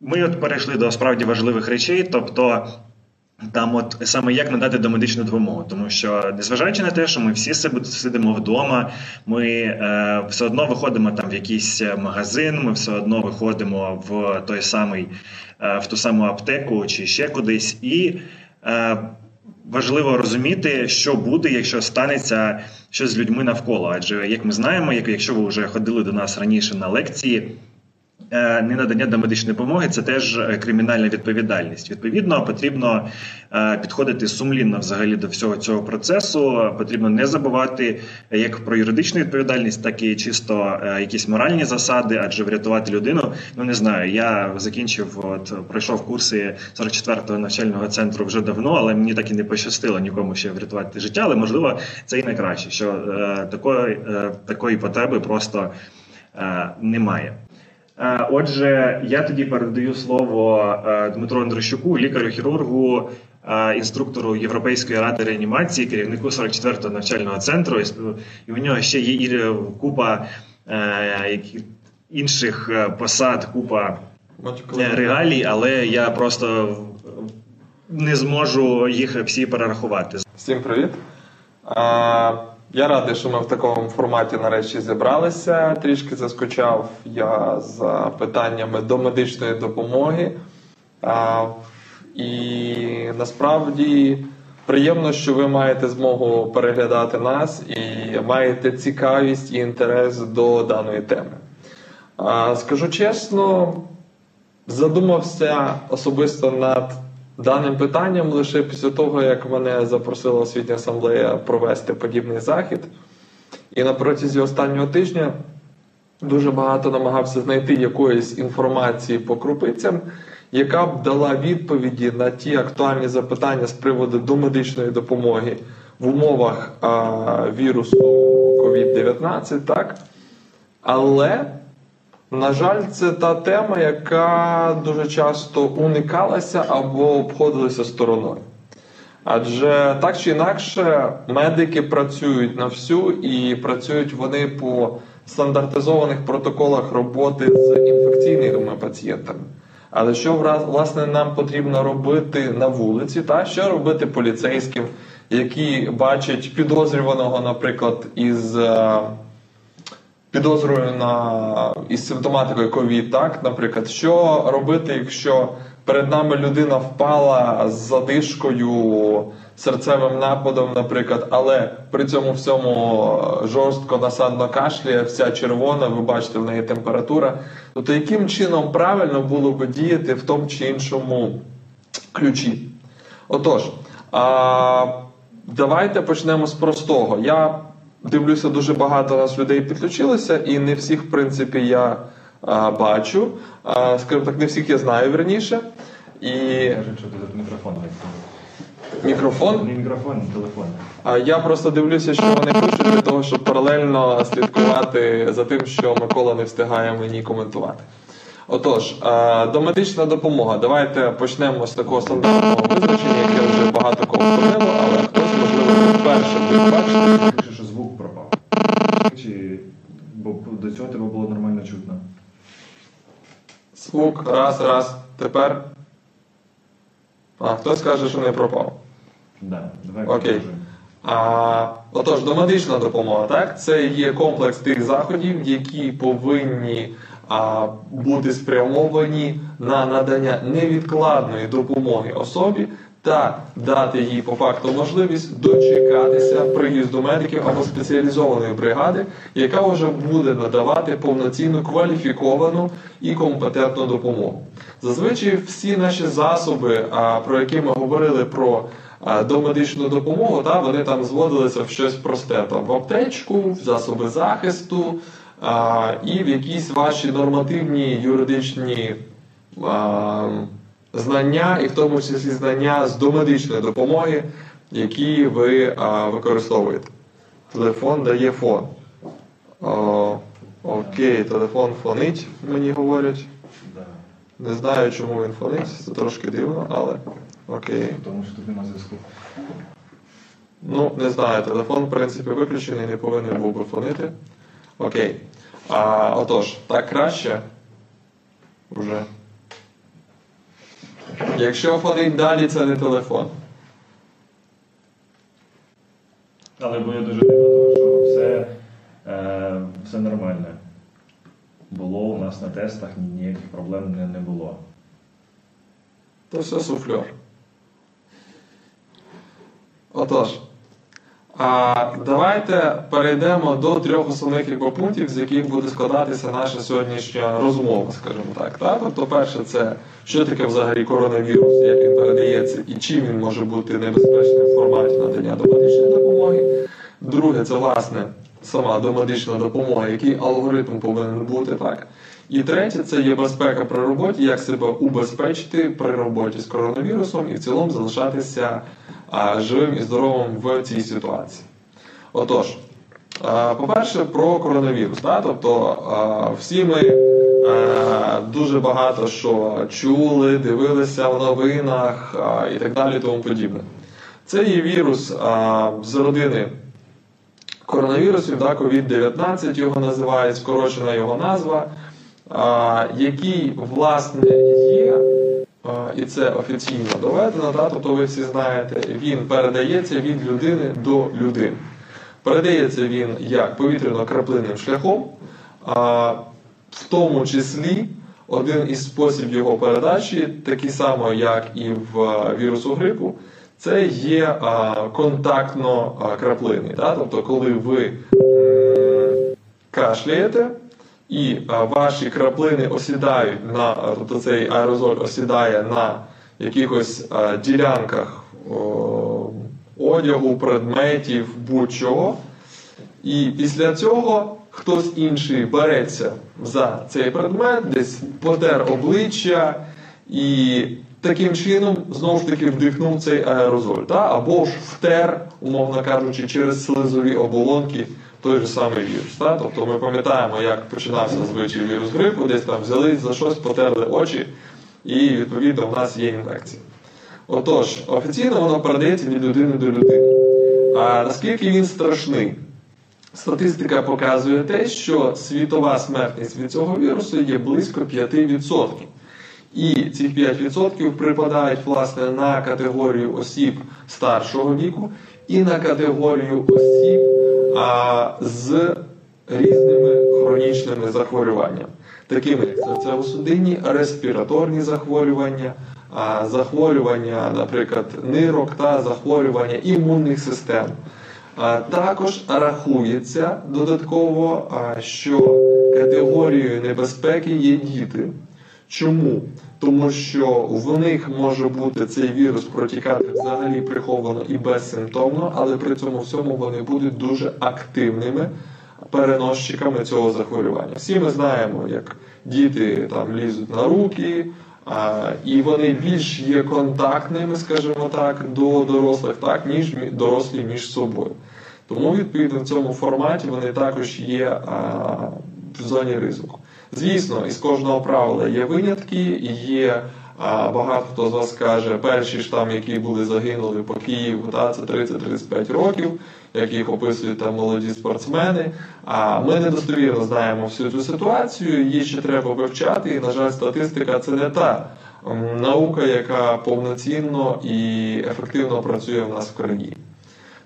ми от перейшли до справді важливих речей, тобто. Там, от саме як надати домедичну допомогу, тому що незважаючи на те, що ми всі сидимо вдома, ми е, все одно виходимо там в якийсь магазин, ми все одно виходимо в той самий е, в ту саму аптеку чи ще кудись, і е, важливо розуміти, що буде, якщо станеться щось з людьми навколо. Адже як ми знаємо, як якщо ви вже ходили до нас раніше на лекції. Е, ненадання до медичної допомоги це теж е, кримінальна відповідальність. Відповідно, потрібно е, підходити сумлінно взагалі до всього цього процесу. Потрібно не забувати як про юридичну відповідальність, так і чисто якісь моральні засади, адже врятувати людину. Ну не знаю. Я закінчив, от пройшов курси 44-го навчального центру вже давно, але мені так і не пощастило нікому ще врятувати життя. Але можливо, це і найкраще, що такої, такої потреби просто немає. Е, отже, я тоді передаю слово е, Дмитру Андрощуку, лікарю-хірургу, е, інструктору Європейської ради реанімації, керівнику 44-го навчального центру. І у нього ще є купа інших посад, купа регалій, але я просто не зможу їх всі перерахувати. Всім привіт. Я радий, що ми в такому форматі нарешті зібралися. Трішки заскучав я за питаннями до медичної допомоги. І насправді приємно, що ви маєте змогу переглядати нас і маєте цікавість і інтерес до даної теми. Скажу чесно, задумався особисто над даним питанням лише після того, як мене запросила освітня асамблея провести подібний захід. І на протязі останнього тижня дуже багато намагався знайти якоїсь інформації по крупицям, яка б дала відповіді на ті актуальні запитання з приводу домедичної допомоги в умовах а, вірусу COVID-19. так? Але на жаль, це та тема, яка дуже часто уникалася або обходилася стороною. Адже так чи інакше медики працюють на всю і працюють вони по стандартизованих протоколах роботи з інфекційними пацієнтами. Але що власне нам потрібно робити на вулиці, та що робити поліцейським, які бачать підозрюваного, наприклад, із е, підозрою на із симптоматикою ковід, так, наприклад, що робити, якщо перед нами людина впала з задишкою, серцевим нападом, наприклад, але при цьому всьому жорстко насадно кашляє, вся червона, ви бачите, в неї температура. Тобто, яким чином правильно було би діяти в тому чи іншому ключі? Отож, а, давайте почнемо з простого. Я дивлюся, дуже багато нас людей підключилося, і не всіх, в принципі, я а, бачу. А, Скажімо так, не всіх я знаю верніше. І... Кажуть, що тут мікрофон Мікрофон? Не мікрофон, не телефон. А я просто дивлюся, що вони пишуть для того, щоб паралельно слідкувати за тим, що Микола не встигає мені коментувати. Отож, домедична допомога. Давайте почнемо з такого стандартного визначення, яке вже багато кого входило, але хтось, можливо, вперше буде бачити. Чи бо до цього тебе було нормально чутно? Звук, раз, раз. Тепер. А, хтось каже, що не пропав. Да, давай Окей. А, Отож, домедична допомога, так? Це є комплекс тих заходів, які повинні а, бути спрямовані на надання невідкладної допомоги особі та дати їй по факту можливість дочекатися приїзду медиків або спеціалізованої бригади, яка вже буде надавати повноцінну кваліфіковану і компетентну допомогу. Зазвичай всі наші засоби, про які ми говорили про домедичну допомогу, та вони там зводилися в щось просте там в аптечку, в засоби захисту і в якісь ваші нормативні юридичні знання, і в тому числі знання з домедичної допомоги, які ви а, використовуєте. Телефон дає фон. О, Окей, телефон фонить, мені говорять. Не знаю, чому він фонить, це трошки дивно, але окей. Тому що тут немає зв'язку. Ну, не знаю, телефон, в принципі, виключений, не повинен був би фонити. Окей. А, Отож, так краще. Уже. Якщо фонить далі, це не телефон. Але було дуже дивно, що все, е, все нормально. Було у нас на тестах, ніяких проблем не, не було. То все суфльор. Отож, а, давайте перейдемо до трьох основних пунктів, з яких буде складатися наша сьогоднішня розмова, скажімо так. Та? Тобто, перше, це що таке взагалі коронавірус, як він передається і чим він може бути небезпечним в форматі надання домедичної допомоги. Друге, це власне сама домедична допомога, який алгоритм повинен бути так. І третє, це є безпека при роботі, як себе убезпечити при роботі з коронавірусом і в цілому залишатися живим і здоровим в цій ситуації. Отож, по-перше, про коронавірус. Да? Тобто всі ми дуже багато що чули, дивилися в новинах і так далі, тому подібне. Це є вірус з родини коронавірусів, да, COVID-19 його називають, скорочена його назва, який, власне, є, і це офіційно доведено, да, тобто ви всі знаєте, він передається від людини до людини. Передається він як повітряно-краплинним шляхом, а, в тому числі один із способів його передачі, такий самий, як і в вірусу грипу, це є контактно краплини. Да? Тобто, коли ви кашляєте, і ваші краплини осідають на, тобто цей аерозоль осідає на якихось ділянках одягу, предметів, будь-чого. І після цього хтось інший береться за цей предмет, десь потер обличчя і таким чином знову ж таки вдихнув цей аерозоль. Та? Або ж втер, умовно кажучи, через слизові оболонки той же самий вірус. Та? Тобто ми пам'ятаємо, як починався звичай вірус грипу, десь там взяли за щось, потерли очі, і відповідно в нас є інфекція. Отож, офіційно воно передається від людини до людини. А наскільки він страшний? Статистика показує те, що світова смертність від цього вірусу є близько 5%. І ці 5% припадають власне на категорію осіб старшого віку і на категорію осіб а, з різними хронічними захворюваннями, такими як серцево-судинні, респіраторні захворювання, захворювання, наприклад, нирок та захворювання імунних систем. Також рахується додатково, що категорією небезпеки є діти. Чому? Тому що в них може бути цей вірус протікати взагалі приховано і безсимптомно, але при цьому всьому вони будуть дуже активними переносчиками цього захворювання. Всі ми знаємо, як діти там лізуть на руки, а, і вони більш є контактними, скажімо так, до дорослих, так, ніж дорослі між собою. Тому, відповідно, в цьому форматі вони також є а, в зоні ризику. Звісно, із кожного правила є винятки, і є а, багато хто з вас каже, перші ж там, які були загинули по Києву, та, це 30-35 років, як описують там молоді спортсмени. А ми недостовірно знаємо всю цю ситуацію, її ще треба вивчати, і, на жаль, статистика це не та наука, яка повноцінно і ефективно працює в нас в країні.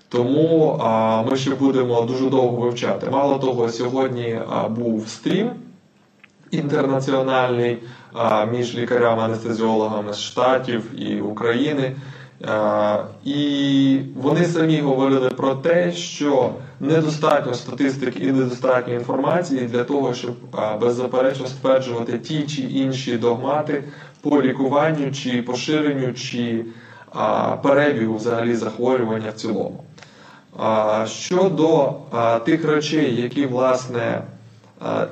Тому а, ми ще будемо дуже довго вивчати. Мало того, сьогодні а, був стрім інтернаціональний між лікарями-анестезіологами з Штатів і України. І вони самі говорили про те, що недостатньо статистики і недостатньо інформації для того, щоб беззаперечно стверджувати ті чи інші догмати по лікуванню чи поширенню чи перебігу взагалі захворювання в цілому. Щодо тих речей, які власне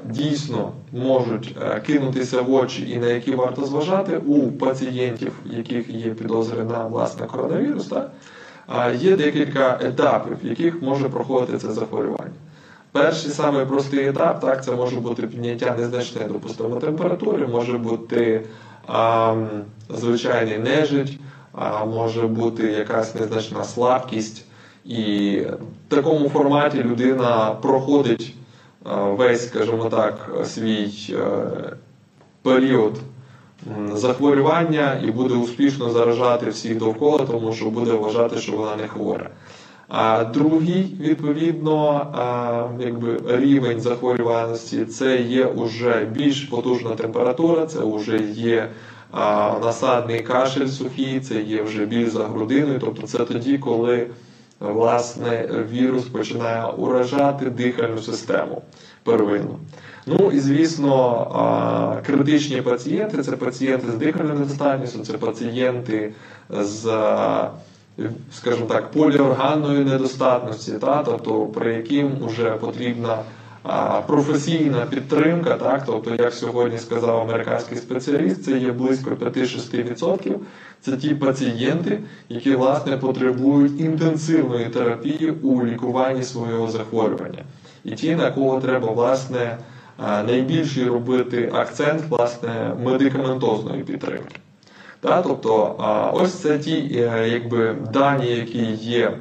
дійсно можуть кинутися в очі і на які варто зважати у пацієнтів, яких є підозри на власне коронавірус, так, є декілька етапів, в яких може проходити це захворювання. Перший самий простий етап, так, це може бути підняття незначної допустимої температури, може бути а, звичайний нежить, а, може бути якась незначна слабкість. І в такому форматі людина проходить е, весь, скажімо так, свій е, період захворювання і буде успішно заражати всіх довкола, тому що буде вважати, що вона не хвора. А другий, відповідно, якби рівень захворюваності це є вже більш потужна температура, це вже є насадний кашель сухий, це є вже біль за грудиною. Тобто це тоді, коли власне вірус починає уражати дихальну систему первинну. Ну і звісно, критичні пацієнти це пацієнти з дихальною недостатністю, це пацієнти з скажімо так, поліорганної недостатності, та, тобто при яким вже потрібна професійна підтримка, так, тобто, як сьогодні сказав американський спеціаліст, це є близько 5-6%. Це ті пацієнти, які власне потребують інтенсивної терапії у лікуванні свого захворювання, і ті, на кого треба власне найбільший робити акцент власне медикаментозної підтримки. Да? Тобто ось це ті е, якби, дані, які є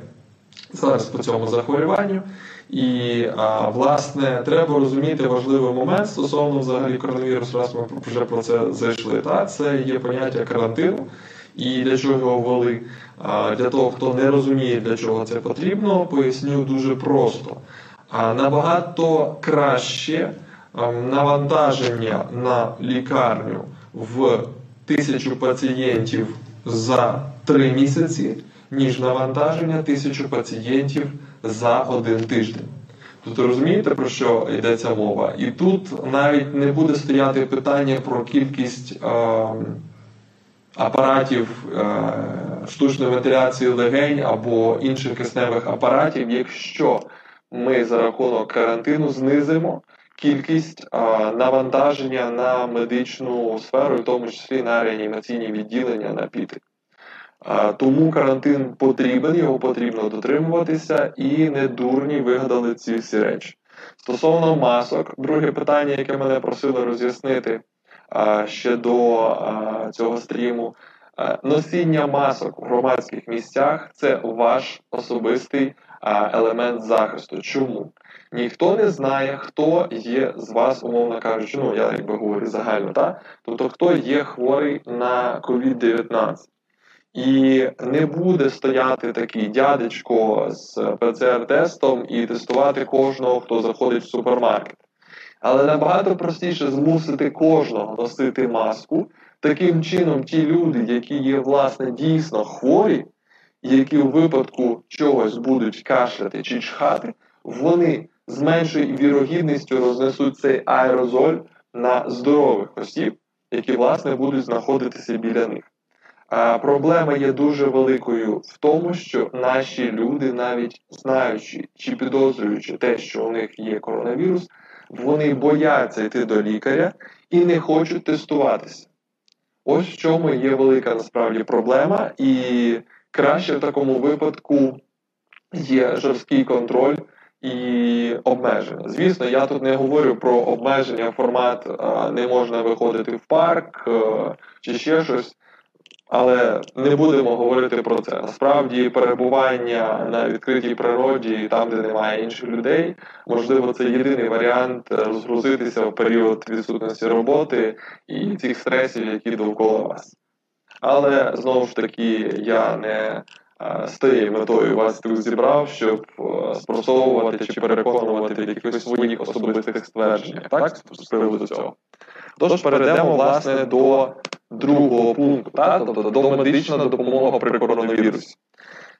зараз по цьому захворюванню. І власне треба розуміти важливий момент стосовно взагалі коронавірусу, раз ми вже про це зайшли. Та? Це є поняття карантину. І для чого його ввели? Для того, хто не розуміє, для чого це потрібно, поясню дуже просто. А Набагато краще навантаження на лікарню в тисячу пацієнтів за три місяці, ніж навантаження тисячу пацієнтів за один тиждень. Тут розумієте, про що йдеться мова? І тут навіть не буде стояти питання про кількість е, апаратів е, штучної вентиляції легень або інших кисневих апаратів, якщо ми за рахунок карантину знизимо кількість а, навантаження на медичну сферу, в тому числі на реанімаційні відділення на піти. Тому карантин потрібен, його потрібно дотримуватися, і не дурні вигадали ці всі речі. Стосовно масок, друге питання, яке мене просили роз'яснити ще до цього стріму. Носіння масок у громадських місцях це ваш особистий елемент захисту. Чому? Ніхто не знає, хто є з вас, умовно кажучи, ну я якби говорю загально, так? тобто хто є хворий на COVID-19. І не буде стояти такий дядечко з ПЦР-тестом і тестувати кожного, хто заходить в супермаркет. Але набагато простіше змусити кожного носити маску. Таким чином, ті люди, які є, власне, дійсно хворі, які у випадку чогось будуть кашляти чи чхати, вони з меншою вірогідністю рознесуть цей аерозоль на здорових осіб, які, власне, будуть знаходитися біля них. Проблема є дуже великою в тому, що наші люди, навіть знаючи чи підозрюючи те, що у них є коронавірус, вони бояться йти до лікаря і не хочуть тестуватися. Ось в чому є велика насправді проблема, і краще в такому випадку є жорсткий контроль і обмеження. Звісно, я тут не говорю про обмеження формат не можна виходити в парк чи ще щось. Але не будемо говорити про це. Насправді, перебування на відкритій природі, там, де немає інших людей, можливо, це єдиний варіант розгрузитися в період відсутності роботи і цих стресів, які довкола вас. Але знову ж таки, я не з тією метою вас тут зібрав, щоб спростовувати чи переконувати в якихось своїх особистих ствердженнях, так з приводу цього. Тож перейдемо власне до другого пункту, так? тобто до медична допомога при коронавірусі.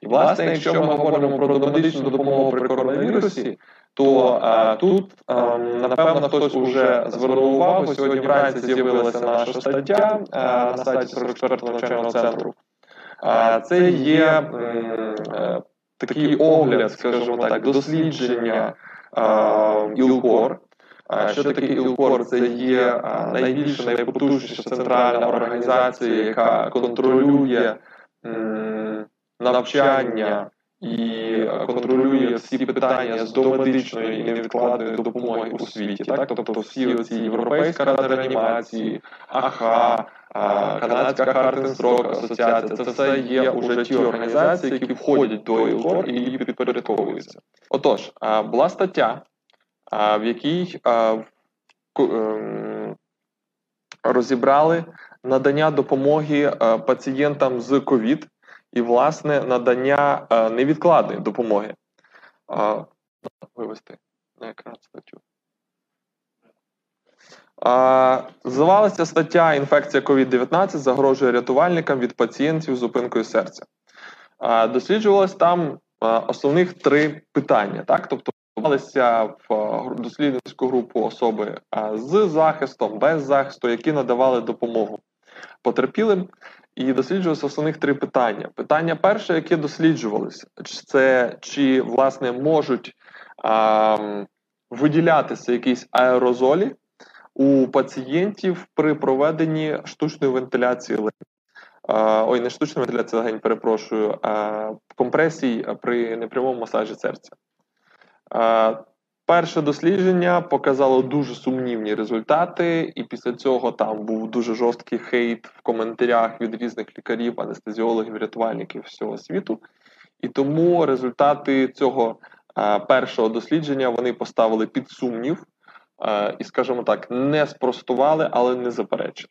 І, власне, якщо ми говоримо про домедичну допомогу при коронавірусі, то а, тут, а, напевно, хтось вже звернув увагу. Сьогодні вранці з'явилася наша стаття а, на сайті 44 навчального центру. А, це є е, такий огляд, скажімо так, дослідження ІЛКОР. Що таке ІЛКОР? Це є найбільша, найпотужніша центральна організація, яка контролює навчання і контролює всі питання з домедичної і невідкладної допомоги у світі. Так? Тобто всі оці Європейська рада реанімації, АХА, Канадська Хартенстрок асоціація, це все є уже ті організації, які входять до ІЛКОР і підпорядковуються. Отож, була стаття в якій ем, розібрали надання допомоги пацієнтам з ковід і, власне, надання невідкладної допомоги. Вивести на екран статтю. Звалася стаття Інфекція COVID-19 загрожує рятувальникам від пацієнтів з зупинкою серця. Досліджувалось там основних три питання. Так? Тобто ввалися в дослідницьку групу особи з захистом, без захисту, які надавали допомогу потерпілим. І досліджувалися основних три питання. Питання перше, яке досліджувалося, це чи власне можуть а, виділятися якісь аерозолі у пацієнтів при проведенні штучної вентиляції легень. Ой, не штучної вентиляції легень, перепрошую, а компресій при непрямому масажі серця. Перше дослідження показало дуже сумнівні результати, і після цього там був дуже жорсткий хейт в коментарях від різних лікарів, анестезіологів, рятувальників всього світу. І тому результати цього першого дослідження вони поставили під сумнів і, скажімо так, не спростували, але не заперечили.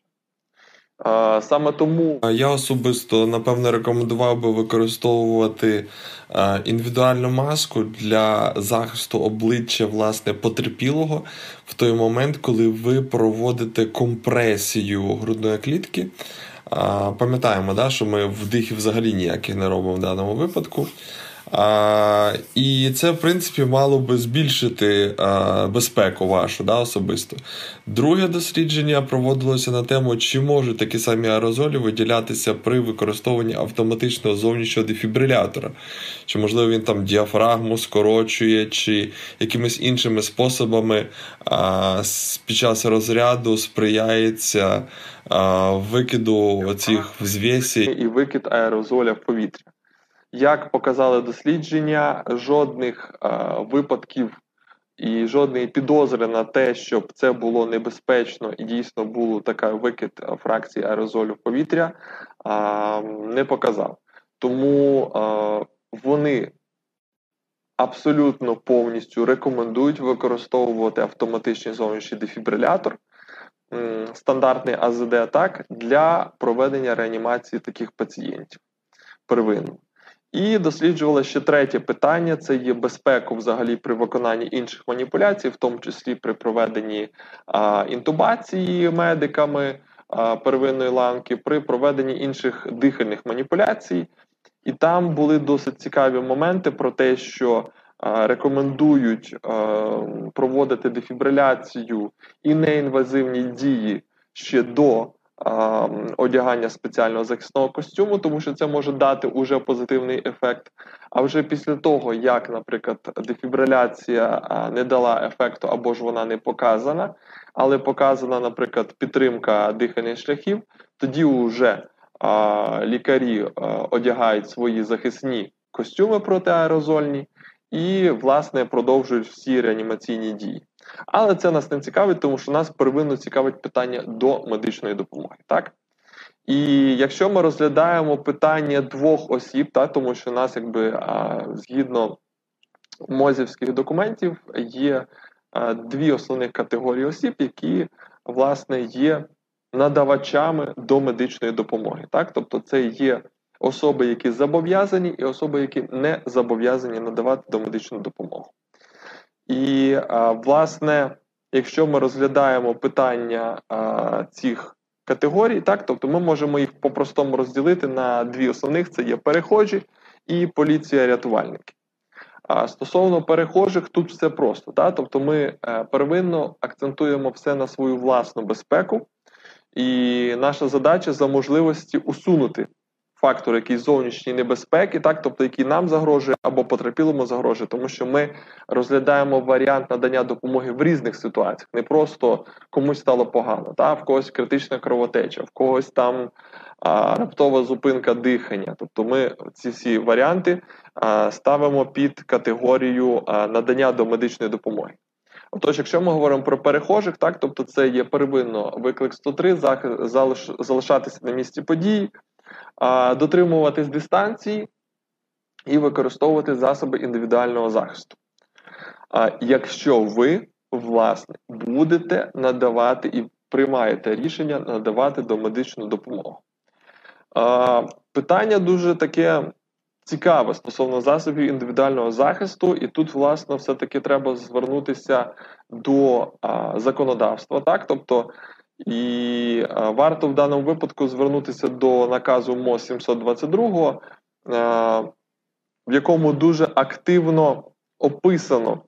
Саме тому я особисто напевно рекомендував би використовувати індивідуальну маску для захисту обличчя власне потерпілого в той момент, коли ви проводите компресію грудної клітки. Пам'ятаємо, да, що ми вдихів взагалі ніяких не робимо в даному випадку. А, І це, в принципі, мало би збільшити а, безпеку вашу да, особисто. Друге дослідження проводилося на тему, чи можуть такі самі аерозолі виділятися при використовуванні автоматичного зовнішнього дефібрилятора. Чи, можливо, він там діафрагму скорочує, чи якимись іншими способами а, під час розряду сприяється а, викиду цих взвісів. І викид аерозоля в повітря. Як показали дослідження, жодних е, випадків і жодної підозри на те, щоб це було небезпечно і дійсно був така викид фракції аерозолю в повітря, не показав. Тому е, вони абсолютно повністю рекомендують використовувати автоматичний зовнішній дефібрилятор. Стандартний АЗД так для проведення реанімації таких пацієнтів первинно. І досліджувала ще третє питання: це є безпеку взагалі при виконанні інших маніпуляцій, в тому числі при проведенні а, інтубації медиками а, первинної ланки, при проведенні інших дихальних маніпуляцій. І там були досить цікаві моменти про те, що а, рекомендують проводити дефібриляцію і неінвазивні дії ще до одягання спеціального захисного костюму, тому що це може дати уже позитивний ефект. А вже після того, як, наприклад, дефібриляція не дала ефекту або ж вона не показана, але показана, наприклад, підтримка дихальних шляхів, тоді вже лікарі одягають свої захисні костюми протиаерозольні і, власне, продовжують всі реанімаційні дії. Але це нас не цікавить, тому що нас первинно цікавить питання до медичної допомоги. так? І якщо ми розглядаємо питання двох осіб, так, тому що нас, якби а, згідно мозівських документів, є а, дві основних категорії осіб, які власне є надавачами до медичної допомоги. Так? Тобто, це є особи, які зобов'язані, і особи, які не зобов'язані надавати до медичну допомогу. І, власне, якщо ми розглядаємо питання цих категорій, так, тобто ми можемо їх по-простому розділити на дві основних: це є перехожі і поліція-рятувальники. А стосовно перехожих, тут все просто. Так? Тобто ми е, первинно акцентуємо все на свою власну безпеку, і наша задача за можливості усунути фактор якийсь зовнішньої небезпеки, так, тобто який нам загрожує або потерпілому загрожує, тому що ми розглядаємо варіант надання допомоги в різних ситуаціях, не просто комусь стало погано, так, в когось критична кровотеча, в когось там а, раптова зупинка дихання. Тобто ми ці всі варіанти а, ставимо під категорію а, надання до медичної допомоги. Отож, якщо ми говоримо про перехожих, так тобто це є первинно виклик 103, залиш, залишатися на місці події, дотримуватись дистанції і використовувати засоби індивідуального захисту. Якщо ви, власне, будете надавати і приймаєте рішення надавати домедичну допомогу. Питання дуже таке цікаве стосовно засобів індивідуального захисту, і тут, власне, все-таки треба звернутися до законодавства. Так, тобто, і варто в даному випадку звернутися до наказу МОЗ 722, в якому дуже активно описано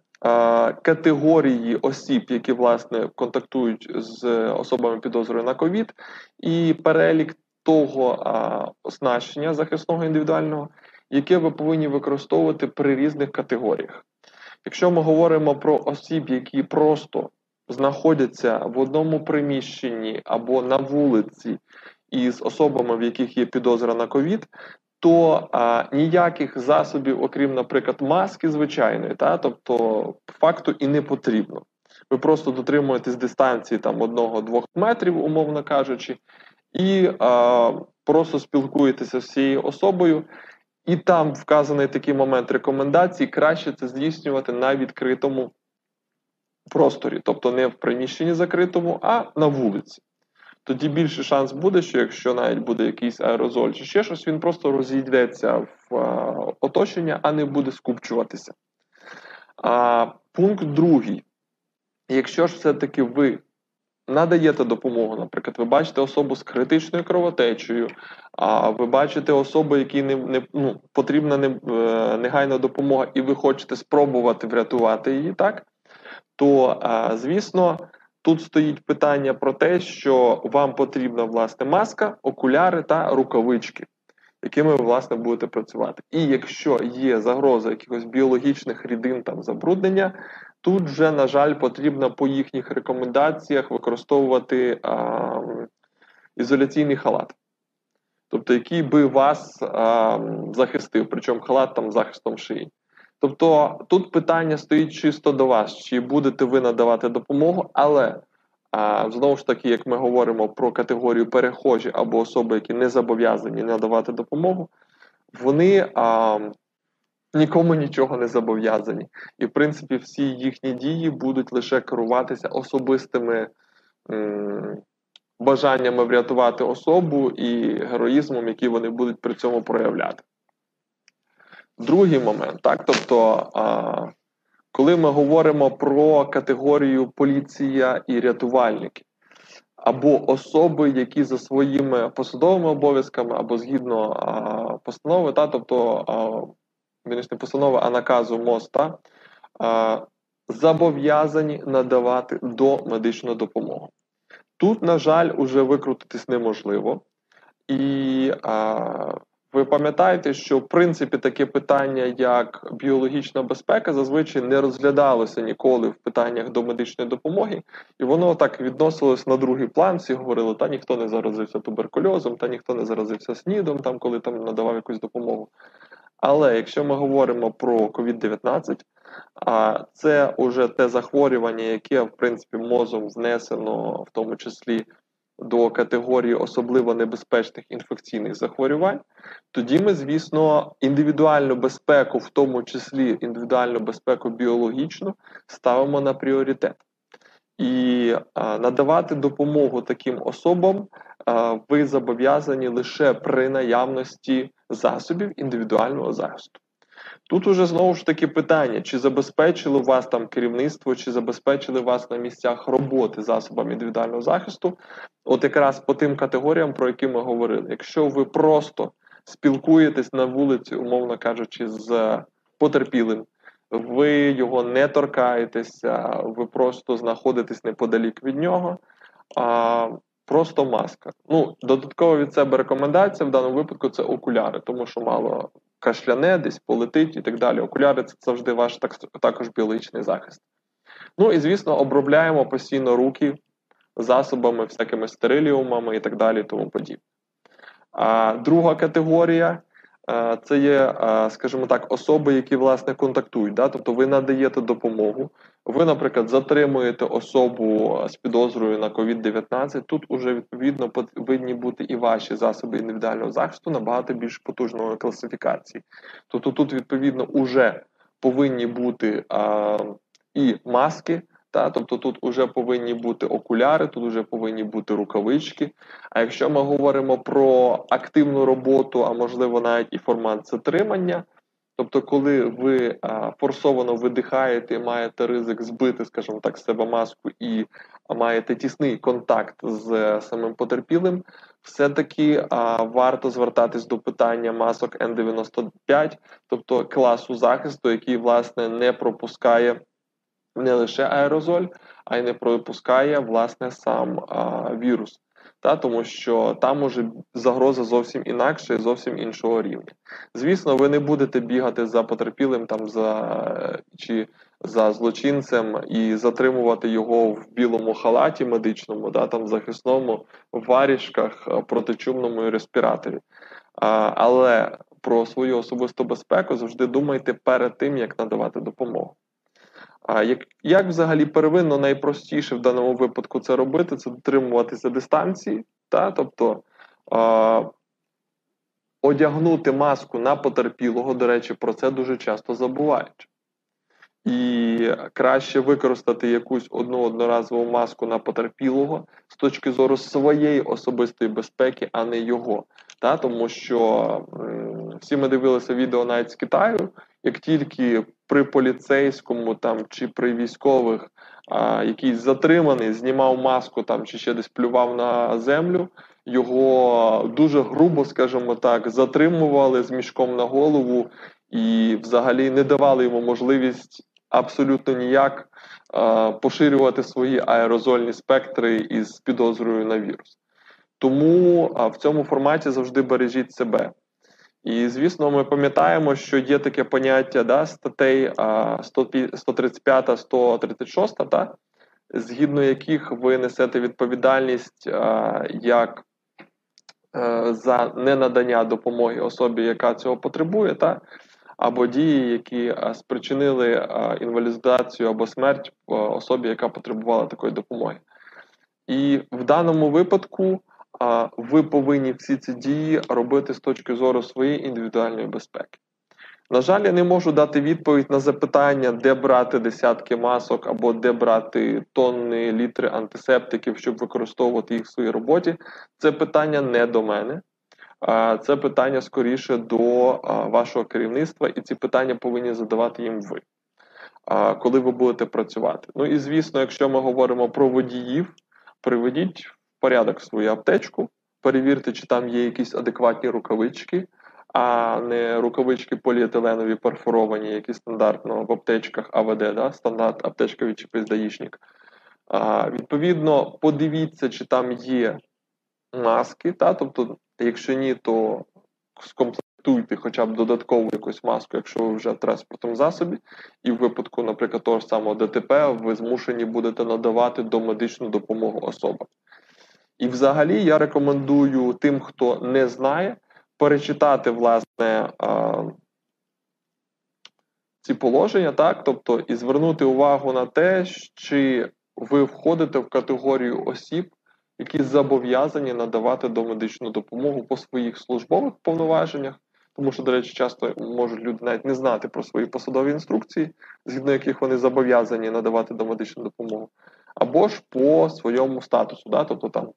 категорії осіб, які власне контактують з особами підозрою на ковід, і перелік того оснащення захисного індивідуального, яке ви повинні використовувати при різних категоріях. Якщо ми говоримо про осіб, які просто знаходяться в одному приміщенні або на вулиці із особами, в яких є підозра на ковід, то а, ніяких засобів, окрім, наприклад, маски звичайної, та, тобто факту і не потрібно. Ви просто дотримуєтесь дистанції там одного-двох метрів, умовно кажучи, і а, просто спілкуєтеся з цією особою. І там вказаний такий момент рекомендацій, краще це здійснювати на відкритому просторі, тобто не в приміщенні закритому, а на вулиці тоді більший шанс буде, що якщо навіть буде якийсь аерозоль чи ще щось, він просто розійдеться в а, оточення, а не буде скупчуватися. А, Пункт другий. Якщо ж все-таки ви надаєте допомогу, наприклад, ви бачите особу з критичною кровотечею, а ви бачите особу, якій не, не ну, потрібна не, е, негайна допомога, і ви хочете спробувати врятувати її, так? То, звісно, Тут стоїть питання про те, що вам потрібна власне маска, окуляри та рукавички, якими ви власне будете працювати. І якщо є загроза якихось біологічних рідин там забруднення, тут вже, на жаль, потрібно по їхніх рекомендаціях використовувати а, ізоляційний халат. Тобто, який би вас а, захистив, причому халат там захистом шиї. Тобто тут питання стоїть чисто до вас, чи будете ви надавати допомогу, але а, знову ж таки, як ми говоримо про категорію перехожі або особи, які не зобов'язані надавати допомогу, вони а, нікому нічого не зобов'язані. І, в принципі, всі їхні дії будуть лише керуватися особистими м, бажаннями врятувати особу і героїзмом, який вони будуть при цьому проявляти. Другий момент, так, тобто, а, коли ми говоримо про категорію поліція і рятувальники, або особи, які за своїми посадовими обов'язками, або згідно а, постанови, та, тобто а, не постанови, а наказу МОСТа, зобов'язані надавати до медичну допомогу. Тут, на жаль, уже викрутитись неможливо. І а, ви пам'ятаєте, що в принципі таке питання, як біологічна безпека, зазвичай не розглядалося ніколи в питаннях до медичної допомоги, і воно так відносилось на другий план. Всі говорили, та ніхто не заразився туберкульозом, та ніхто не заразився снідом, там коли там надавав якусь допомогу. Але якщо ми говоримо про COVID-19, а це вже те захворювання, яке в принципі мозом внесено, в тому числі до категорії особливо небезпечних інфекційних захворювань, тоді ми, звісно, індивідуальну безпеку, в тому числі індивідуальну безпеку біологічну, ставимо на пріоритет. І надавати допомогу таким особам ви зобов'язані лише при наявності засобів індивідуального захисту. Тут уже знову ж таки питання, чи забезпечили вас там керівництво, чи забезпечили вас на місцях роботи засобами індивідуального захисту, от якраз по тим категоріям, про які ми говорили. Якщо ви просто спілкуєтесь на вулиці, умовно кажучи, з потерпілим, ви його не торкаєтеся, ви просто знаходитесь неподалік від нього. А Просто маска. Ну, додатково від себе рекомендація в даному випадку це окуляри, тому що мало кашляне, десь полетить і так далі. Окуляри це завжди ваш так, також біологічний захист. Ну і, звісно, обробляємо постійно руки засобами, всякими стериліумами і так далі, тому подібне. А друга категорія це є, скажімо так, особи, які власне контактують. Да? Тобто ви надаєте допомогу. Ви, наприклад, затримуєте особу з підозрою на COVID-19. Тут уже відповідно повинні бути і ваші засоби індивідуального захисту набагато більш потужної класифікації. Тобто тут, відповідно, уже повинні бути а, і маски, Та, тобто тут вже повинні бути окуляри, тут вже повинні бути рукавички. А якщо ми говоримо про активну роботу, а можливо навіть і формат затримання, тобто, коли ви а, форсовано видихаєте, і маєте ризик збити, скажімо так, з себе маску і маєте тісний контакт з самим потерпілим, все-таки а, варто звертатись до питання масок N95, тобто класу захисту, який власне не пропускає не лише аерозоль, а й не пропускає власне сам а, вірус. Та, Тому що там може загроза зовсім інакша і зовсім іншого рівня. Звісно, ви не будете бігати за потерпілим там за чи за злочинцем і затримувати його в білому халаті медичному, да, там захисному, в варішках, протичумному і респіраторі. А, Але про свою особисту безпеку завжди думайте перед тим, як надавати допомогу. А як як взагалі первинно найпростіше в даному випадку це робити, це дотримуватися дистанції, та? тобто а, одягнути маску на потерпілого, до речі, про це дуже часто забувають. І краще використати якусь одну одноразову маску на потерпілого з точки зору своєї особистої безпеки, а не його. Та? Тому що м, всі ми дивилися відео навіть з Китаю, як тільки при поліцейському там чи при військових а, якийсь затриманий, знімав маску там чи ще десь плював на землю, його дуже грубо, скажімо так, затримували з мішком на голову і взагалі не давали йому можливість абсолютно ніяк а, поширювати свої аерозольні спектри із підозрою на вірус. Тому а, в цьому форматі завжди бережіть себе. І, звісно, ми пам'ятаємо, що є таке поняття да, статей 135, 136, та, згідно яких ви несете відповідальність як е, за ненадання допомоги особі, яка цього потребує, та, або дії, які спричинили інвалідизацію або смерть особі, яка потребувала такої допомоги. І в даному випадку ви повинні всі ці дії робити з точки зору своєї індивідуальної безпеки. На жаль, я не можу дати відповідь на запитання, де брати десятки масок або де брати тонни літри антисептиків, щоб використовувати їх в своїй роботі. Це питання не до мене, це питання скоріше до вашого керівництва, і ці питання повинні задавати їм ви, коли ви будете працювати. Ну і звісно, якщо ми говоримо про водіїв, приведіть порядок свою аптечку, перевірте, чи там є якісь адекватні рукавички, а не рукавички поліетиленові перфоровані, які стандартно в аптечках АВД, да? стандарт аптечковий чи пиздаїшник. А, Відповідно, подивіться, чи там є маски. Та? Тобто, якщо ні, то скомплектуйте хоча б додаткову якусь маску, якщо ви вже в транспортному засобі, і в випадку, наприклад, того ж самого ДТП, ви змушені будете надавати домедичну допомогу особам. І, взагалі, я рекомендую тим, хто не знає, перечитати власне ці положення, так, тобто, і звернути увагу на те, чи ви входите в категорію осіб, які зобов'язані надавати домедичну допомогу по своїх службових повноваженнях. Тому що, до речі, часто можуть люди навіть не знати про свої посадові інструкції, згідно яких вони зобов'язані надавати домедичну допомогу, або ж по своєму статусу, да, тобто там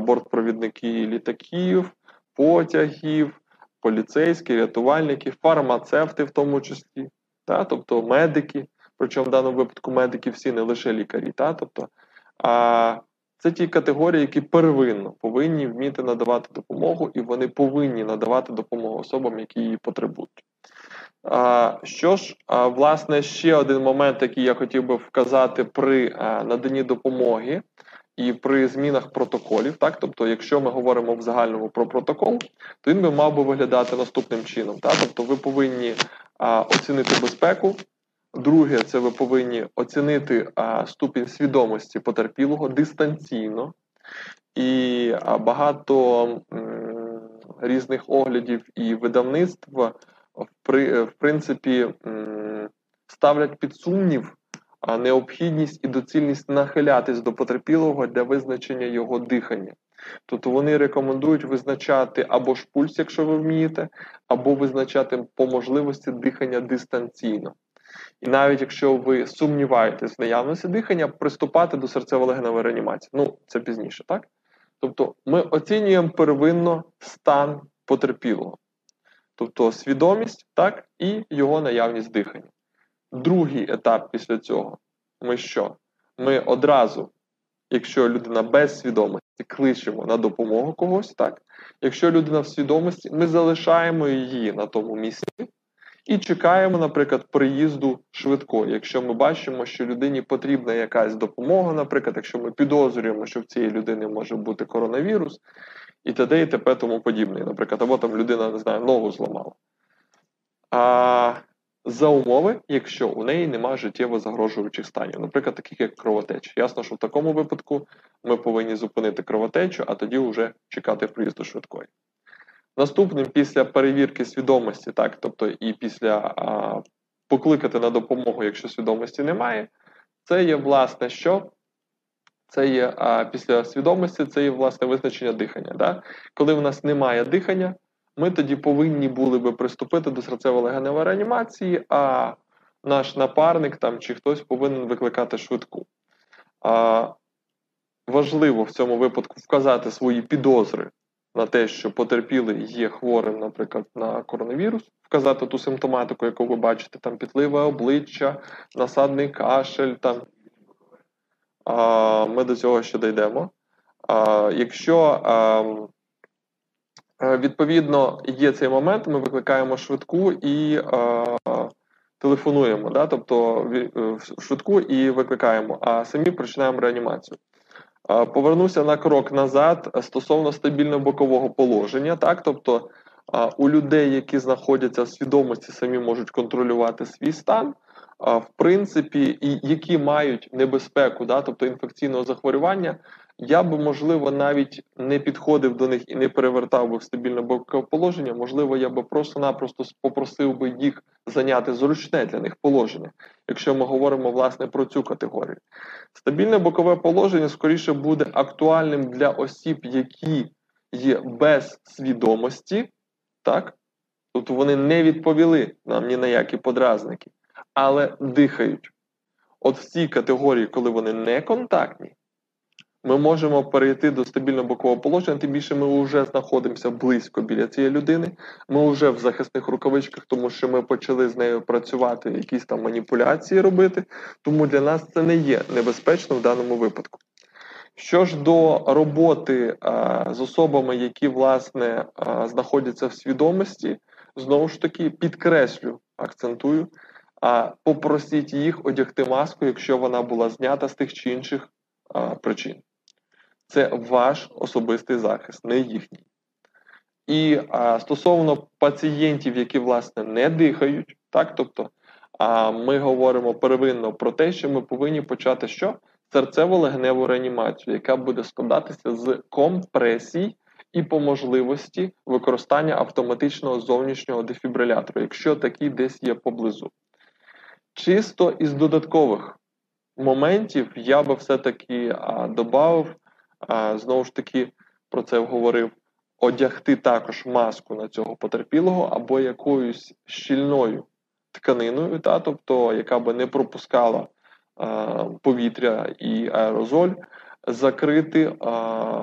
бортпровідники літаків, потягів, поліцейські, рятувальники, фармацевти, в тому числі, та, тобто медики. Причому в даному випадку медики всі не лише лікарі. Та, тобто, а це ті категорії, які первинно повинні вміти надавати допомогу, і вони повинні надавати допомогу особам, які її потребують. А, Що ж, а, власне, ще один момент, який я хотів би вказати при наданні допомоги і при змінах протоколів, так, тобто, якщо ми говоримо в загальному про протокол, то він би мав би виглядати наступним чином. Так? Тобто, ви повинні а, оцінити безпеку. Друге, це ви повинні оцінити а, ступінь свідомості потерпілого дистанційно, і а, багато м, різних оглядів і видавництв в, в принципі м, ставлять під сумнів необхідність і доцільність нахилятись до потерпілого для визначення його дихання. Тобто вони рекомендують визначати або ж пульс, якщо ви вмієте, або визначати по можливості дихання дистанційно. І навіть якщо ви сумніваєтесь в наявності дихання, приступати до серцево-легеневої реанімації. Ну, це пізніше, так? Тобто ми оцінюємо первинно стан потерпілого, тобто свідомість, так, і його наявність дихання. Другий етап після цього ми що? Ми одразу, якщо людина без свідомості, кличемо на допомогу когось, так? Якщо людина в свідомості, ми залишаємо її на тому місці і чекаємо, наприклад, приїзду швидкої. Якщо ми бачимо, що людині потрібна якась допомога, наприклад, якщо ми підозрюємо, що в цієї людини може бути коронавірус, і т.д. і т.п. тому подібне. Наприклад, або там людина не знаю, ногу зламала. А за умови, якщо у неї немає життєво загрожуючих станів, наприклад, таких як кровотеча. Ясно, що в такому випадку ми повинні зупинити кровотечу, а тоді вже чекати приїзду швидкої. Наступним після перевірки свідомості, так, тобто і після а, покликати на допомогу, якщо свідомості немає, це є власне що? Це є а, після свідомості, це є власне визначення дихання. Да? Коли в нас немає дихання, ми тоді повинні були би приступити до серцево-легеневої реанімації, а наш напарник там чи хтось повинен викликати швидку. А, Важливо в цьому випадку вказати свої підозри на те, що потерпілий є хворим, наприклад, на коронавірус, вказати ту симптоматику, яку ви бачите, там пітливе обличчя, насадний кашель. там. А, Ми до цього ще дійдемо. А, Якщо а, відповідно є цей момент, ми викликаємо швидку і а, телефонуємо, да? тобто в швидку і викликаємо, а самі починаємо реанімацію. Повернуся на крок назад стосовно стабільного бокового положення. Так, тобто у людей, які знаходяться в свідомості, самі можуть контролювати свій стан, в принципі, і які мають небезпеку, да, тобто інфекційного захворювання, я би, можливо, навіть не підходив до них і не перевертав би в стабільне бокове положення. Можливо, я би просто-напросто попросив би їх зайняти зручне для них положення, якщо ми говоримо власне про цю категорію. Стабільне бокове положення скоріше буде актуальним для осіб, які є без свідомості, так? Тобто вони не відповіли нам ні на які подразники, але дихають. От в цій категорії, коли вони не контактні, ми можемо перейти до стабільного бокового положення, тим більше ми вже знаходимося близько біля цієї людини. Ми вже в захисних рукавичках, тому що ми почали з нею працювати, якісь там маніпуляції робити. Тому для нас це не є небезпечно в даному випадку. Що ж до роботи а, з особами, які власне а, знаходяться в свідомості, знову ж таки підкреслю, акцентую, а попросіть їх одягти маску, якщо вона була знята з тих чи інших а, причин. Це ваш особистий захист, не їхній. І а, стосовно пацієнтів, які, власне, не дихають, так, тобто, а, ми говоримо первинно про те, що ми повинні почати що? Серцево-легневу реанімацію, яка буде складатися з компресій і по можливості використання автоматичного зовнішнього дефібрилятора, якщо такий десь є поблизу. Чисто із додаткових моментів я би все-таки додав знову ж таки про це говорив, одягти також маску на цього потерпілого або якоюсь щільною тканиною, та, тобто, яка би не пропускала повітря і аерозоль, закрити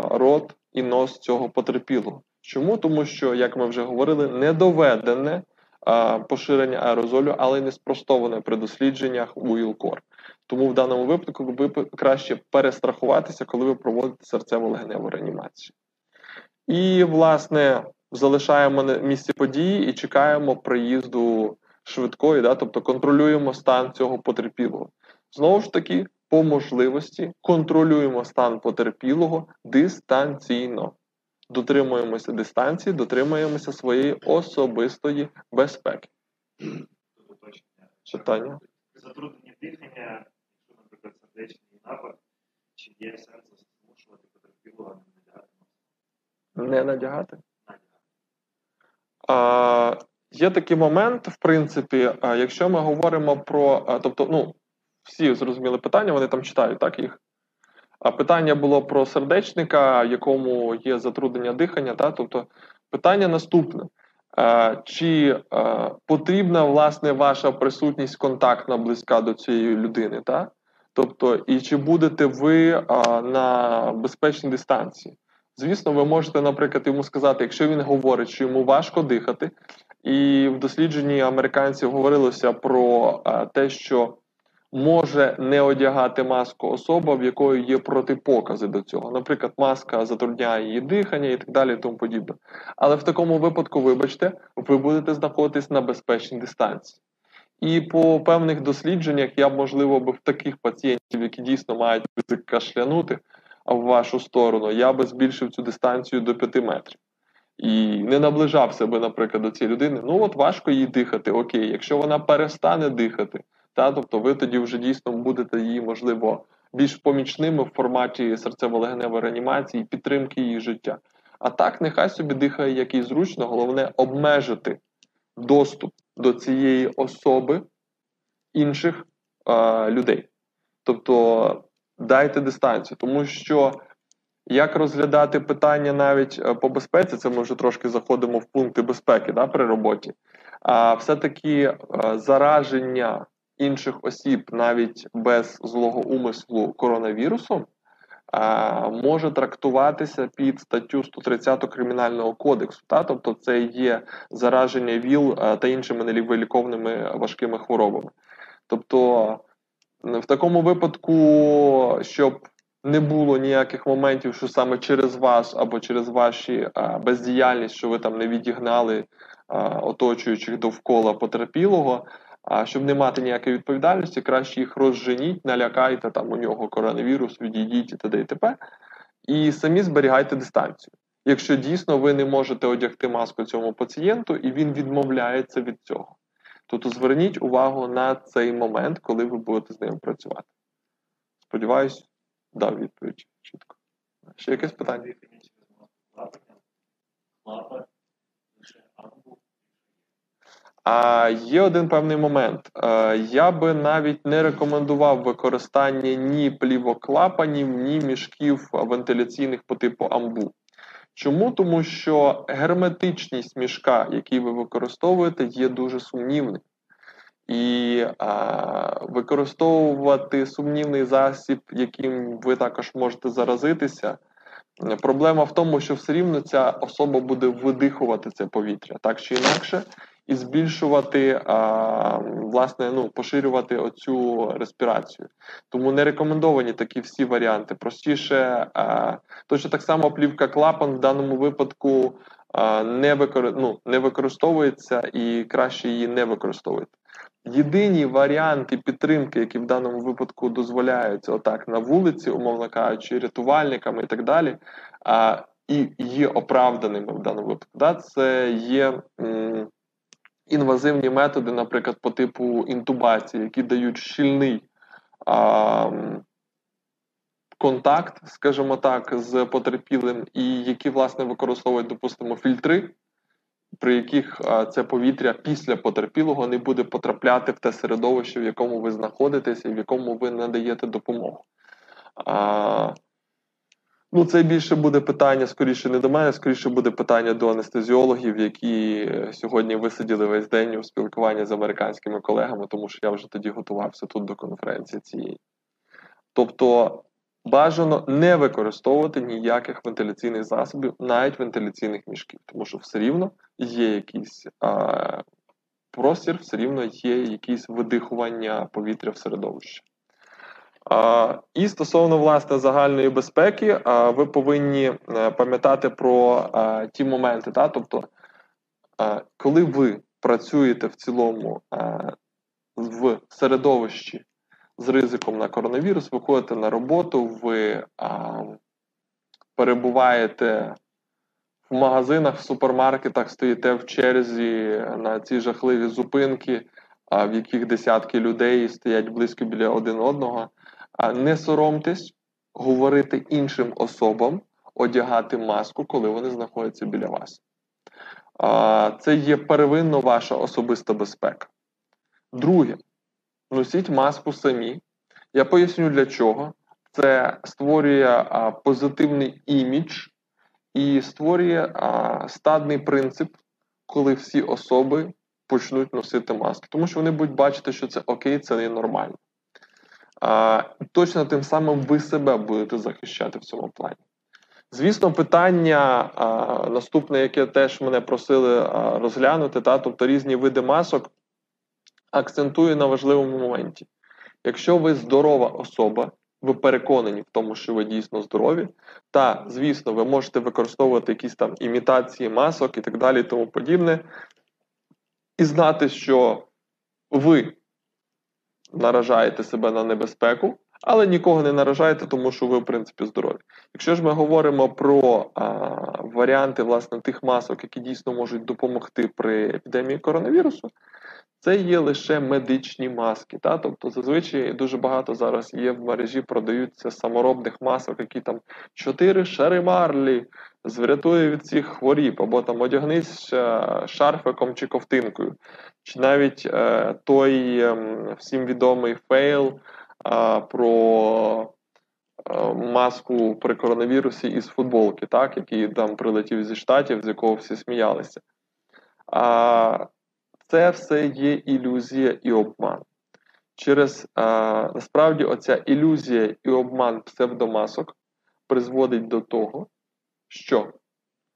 рот і нос цього потерпілого. Чому? Тому що, як ми вже говорили, не доведене а, поширення аерозолю, але не спростоване при дослідженнях у ІЛКОР. Тому в даному випадку ви краще перестрахуватися, коли ви проводите серцево-легеневу реанімацію. І, власне, залишаємо на місці події і чекаємо приїзду швидкої, да, тобто контролюємо стан цього потерпілого. Знову ж таки, по можливості контролюємо стан потерпілого дистанційно. Дотримуємося дистанції, дотримуємося своєї особистої безпеки. Питання? Затруднення дихання сердечний напад, чи є сенс змушувати потерпілого не надягати маску? Не надягати? А, Є такий момент, в принципі, якщо ми говоримо про. Тобто, ну, всі зрозуміли питання, вони там читають так їх. А питання було про сердечника, якому є затруднення дихання. Та? Тобто, питання наступне: Е, чи е, потрібна власне ваша присутність контактна близька до цієї людини? Та? Тобто, і чи будете ви е, на безпечній дистанції? Звісно, ви можете, наприклад, йому сказати, якщо він говорить, що йому важко дихати, і в дослідженні американців говорилося про те, що може не одягати маску особа, в якої є протипокази до цього. Наприклад, маска затрудняє її дихання і так далі, і тому подібне. Але в такому випадку, вибачте, ви будете знаходитись на безпечній дистанції. І по певних дослідженнях я б, можливо, би в таких пацієнтів, які дійсно мають ризик кашлянути в вашу сторону, я би збільшив цю дистанцію до 5 метрів. І не наближався би, наприклад, до цієї людини. Ну от важко їй дихати. Окей, якщо вона перестане дихати, та тобто ви тоді вже дійсно будете її, можливо, більш помічними в форматі серцево-легеневої реанімації, підтримки її життя. А так, нехай собі дихає як і зручно, головне обмежити доступ до цієї особи інших е, людей. Тобто дайте дистанцію, тому що як розглядати питання навіть е, по безпеці, це ми вже трошки заходимо в пункти безпеки да, при роботі, а все-таки е, зараження інших осіб навіть без злого умислу коронавірусом може трактуватися під статтю 130 кримінального кодексу. Та? Тобто це є зараження ВІЛ та іншими невиліковними важкими хворобами. Тобто, в такому випадку, щоб не було ніяких моментів, що саме через вас або через ваші бездіяльність, що ви там не відігнали оточуючих довкола потерпілого, а щоб не мати ніякої відповідальності, краще їх розженіть, налякайте там у нього коронавірус, відійдіть і т.д. і т.п. І самі зберігайте дистанцію. Якщо дійсно ви не можете одягти маску цьому пацієнту і він відмовляється від цього, то, то зверніть увагу на цей момент, коли ви будете з ним працювати. Сподіваюсь, дав відповідь чітко. Ще якесь питання? А є один певний момент. Я би навіть не рекомендував використання ні плівоклапанів, ні мішків вентиляційних по типу амбу. Чому? Тому що герметичність мішка, який ви використовуєте, є дуже сумнівним. І а, використовувати сумнівний засіб, яким ви також можете заразитися. Проблема в тому, що все рівно ця особа буде видихувати це повітря так чи інакше і збільшувати а, власне, ну поширювати оцю респірацію. Тому не рекомендовані такі всі варіанти. Простіше, а, точно так само плівка клапан в даному випадку а, не викор... ну, не використовується і краще її не використовувати. Єдині варіанти підтримки, які в даному випадку дозволяються отак на вулиці, умовно кажучи, рятувальниками і так далі, а, і є оправданими в даному випадку, да, це є м, інвазивні методи, наприклад, по типу інтубації, які дають щільний а, контакт, скажімо так, з потерпілим, і які, власне, використовують, допустимо, фільтри, при яких а, це повітря після потерпілого не буде потрапляти в те середовище, в якому ви знаходитеся і в якому ви надаєте допомогу. А, Ну, це більше буде питання скоріше не до мене, скоріше буде питання до анестезіологів, які сьогодні висиділи весь день у спілкуванні з американськими колегами, тому що я вже тоді готувався тут до конференції цієї. Тобто бажано не використовувати ніяких вентиляційних засобів, навіть вентиляційних мішків, тому що все рівно є якийсь а, простір, все рівно є якісь видихування повітря в середовищі. І стосовно власне загальної безпеки, ви повинні е, пам'ятати про ті моменти. Та? Тобто, коли ви працюєте в цілому в середовищі з ризиком на коронавірус, виходите на роботу, ви перебуваєте в магазинах, в супермаркетах, стоїте в черзі на ці жахливі зупинки, в яких десятки людей стоять близько біля один одного не соромтесь говорити іншим особам, одягати маску, коли вони знаходяться біля вас. Це є первинно ваша особиста безпека. Друге, носіть маску самі. Я поясню для чого. Це створює позитивний імідж і створює стадний принцип коли всі особи почнуть носити маски, тому що вони будуть бачити, що це окей, це не нормально. Точно тим самим ви себе будете захищати в цьому плані. Звісно, питання наступне, яке теж мене просили розглянути, та, тобто різні види масок, акцентую на важливому моменті. Якщо ви здорова особа, ви переконані в тому, що ви дійсно здорові, та, звісно, ви можете використовувати якісь там імітації масок і так далі, і тому подібне, і знати, що ви наражаєте себе на небезпеку, але нікого не наражаєте, тому що ви, в принципі, здорові. Якщо ж ми говоримо про а, варіанти власне тих масок, які дійсно можуть допомогти при епідемії коронавірусу, це є лише медичні маски. Та? Тобто, зазвичай дуже багато зараз є в мережі, продаються саморобних масок, які там чотири шари марлі врятує від цих хвороб, або там одягнись шарфиком чи кофтинкою. Чи навіть е, той е, всім відомий фейл е, про маску при коронавірусі із футболки, так, який там прилетів зі штатів, з якого всі сміялися. А це все є ілюзія і обман. Через а, насправді оця ілюзія і обман псевдомасок призводить до того, що